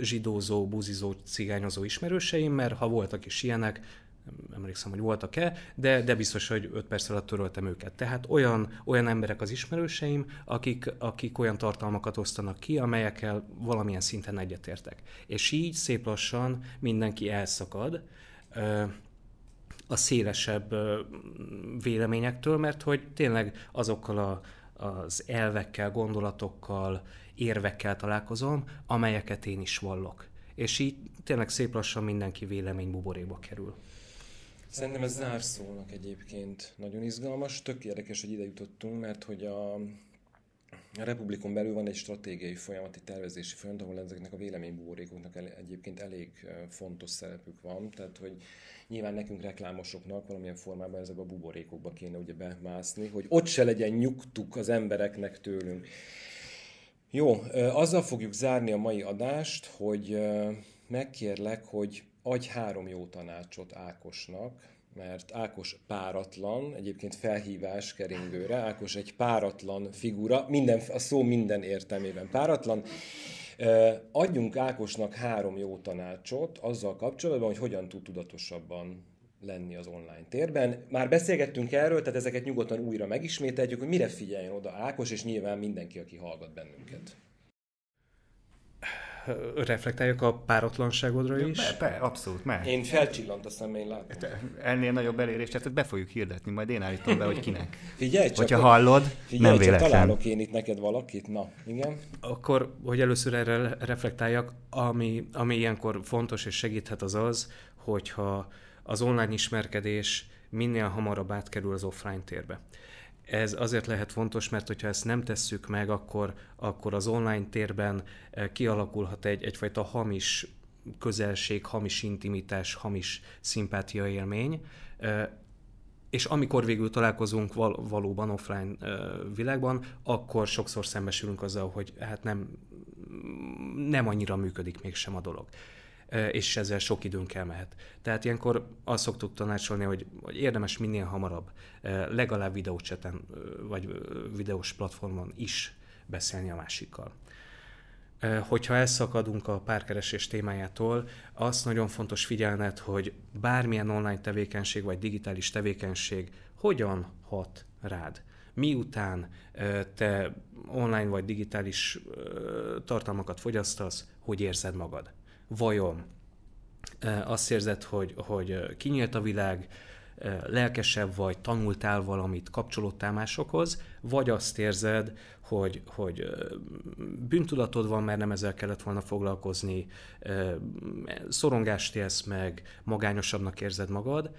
zsidózó, buzizó, cigányozó ismerőseim, mert ha voltak is ilyenek, nem emlékszem, hogy voltak-e, de, de biztos, hogy 5 perc alatt töröltem őket. Tehát olyan, olyan emberek az ismerőseim, akik, akik olyan tartalmakat osztanak ki, amelyekkel valamilyen szinten egyetértek. És így szép lassan mindenki elszakad a szélesebb véleményektől, mert hogy tényleg azokkal a, az elvekkel, gondolatokkal, érvekkel találkozom, amelyeket én is vallok. És így tényleg szép lassan mindenki vélemény buboréba kerül. Szerintem ez zárszónak egyébként nagyon izgalmas. Tök érdekes, hogy ide jutottunk, mert hogy a, a Republikon belül van egy stratégiai folyamati tervezési folyamat, ahol ezeknek a véleménybuborékoknak egyébként elég fontos szerepük van. Tehát, hogy nyilván nekünk reklámosoknak valamilyen formában ezekbe a buborékokba kéne ugye bemászni, hogy ott se legyen nyugtuk az embereknek tőlünk. Jó, azzal fogjuk zárni a mai adást, hogy megkérlek, hogy adj három jó tanácsot Ákosnak, mert Ákos páratlan, egyébként felhívás keringőre, Ákos egy páratlan figura, minden, a szó minden értelmében páratlan. Adjunk Ákosnak három jó tanácsot azzal kapcsolatban, hogy hogyan tud tudatosabban lenni az online térben. Már beszélgettünk erről, tehát ezeket nyugodtan újra megismételjük, hogy mire figyeljen oda Ákos, és nyilván mindenki, aki hallgat bennünket reflektáljak a páratlanságodra is? Be, be, abszolút, meg. Én felcsillant a szemén látom. Te, ennél nagyobb elérést, tehát be fogjuk hirdetni, majd én állítom be, hogy kinek. Figyelj csak. Hogyha hallod, figyelj, nem véletlen. találok én itt neked valakit, na, igen. Akkor, hogy először erre reflektáljak, ami, ami ilyenkor fontos és segíthet az az, hogyha az online ismerkedés minél hamarabb átkerül az offline térbe. Ez azért lehet fontos, mert hogyha ezt nem tesszük meg, akkor, akkor az online térben eh, kialakulhat egy, egyfajta hamis közelség, hamis intimitás, hamis szimpátia élmény, eh, és amikor végül találkozunk val- valóban offline eh, világban, akkor sokszor szembesülünk azzal, hogy hát nem, nem annyira működik mégsem a dolog és ezzel sok időnk elmehet. Tehát ilyenkor azt szoktuk tanácsolni, hogy, hogy érdemes minél hamarabb, legalább videócseten vagy videós platformon is beszélni a másikkal. Hogyha elszakadunk a párkeresés témájától, azt nagyon fontos figyelned, hogy bármilyen online tevékenység vagy digitális tevékenység hogyan hat rád. Miután te online vagy digitális tartalmakat fogyasztasz, hogy érzed magad vajon azt érzed, hogy, hogy kinyílt a világ, lelkesebb vagy, tanultál valamit, kapcsolódtál másokhoz, vagy azt érzed, hogy, hogy bűntudatod van, mert nem ezzel kellett volna foglalkozni, szorongást élsz meg, magányosabbnak érzed magad,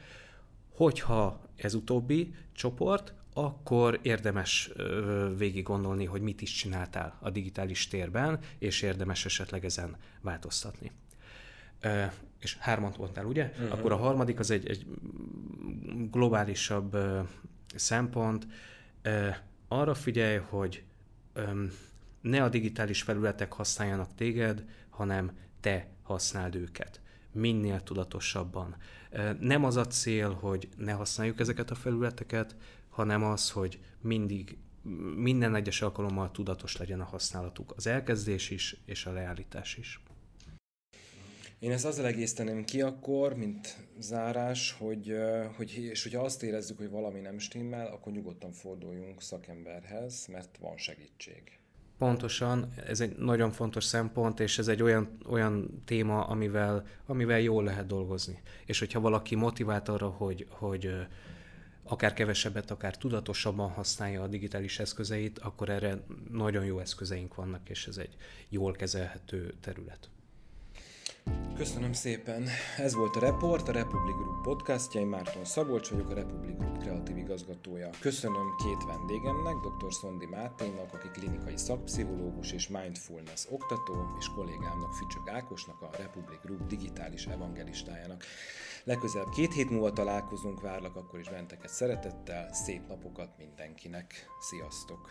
hogyha ez utóbbi csoport, akkor érdemes végig gondolni, hogy mit is csináltál a digitális térben, és érdemes esetleg ezen változtatni. És hármat mondtál, ugye? Uh-huh. Akkor a harmadik az egy, egy globálisabb szempont. Arra figyelj, hogy ne a digitális felületek használjanak téged, hanem te használd őket. Minél tudatosabban. Nem az a cél, hogy ne használjuk ezeket a felületeket, hanem az, hogy mindig, minden egyes alkalommal tudatos legyen a használatuk. Az elkezdés is, és a leállítás is. Én ezt azzal egészteném ki akkor, mint zárás, hogy, hogy, és hogyha azt érezzük, hogy valami nem stimmel, akkor nyugodtan forduljunk szakemberhez, mert van segítség. Pontosan, ez egy nagyon fontos szempont, és ez egy olyan, olyan téma, amivel, amivel jól lehet dolgozni. És hogyha valaki motivált arra, hogy, hogy akár kevesebbet, akár tudatosabban használja a digitális eszközeit, akkor erre nagyon jó eszközeink vannak, és ez egy jól kezelhető terület. Köszönöm szépen. Ez volt a Report, a Republic Group podcastja. Én Márton Szabolcs vagyok, a Republic Group kreatív igazgatója. Köszönöm két vendégemnek, dr. Szondi Máténnak, aki klinikai szakpszichológus és mindfulness oktató, és kollégámnak Fücsök Ákosnak, a Republic Group digitális evangelistájának. Legközelebb két hét múlva találkozunk, várlak akkor is benteket szeretettel, szép napokat mindenkinek. Sziasztok!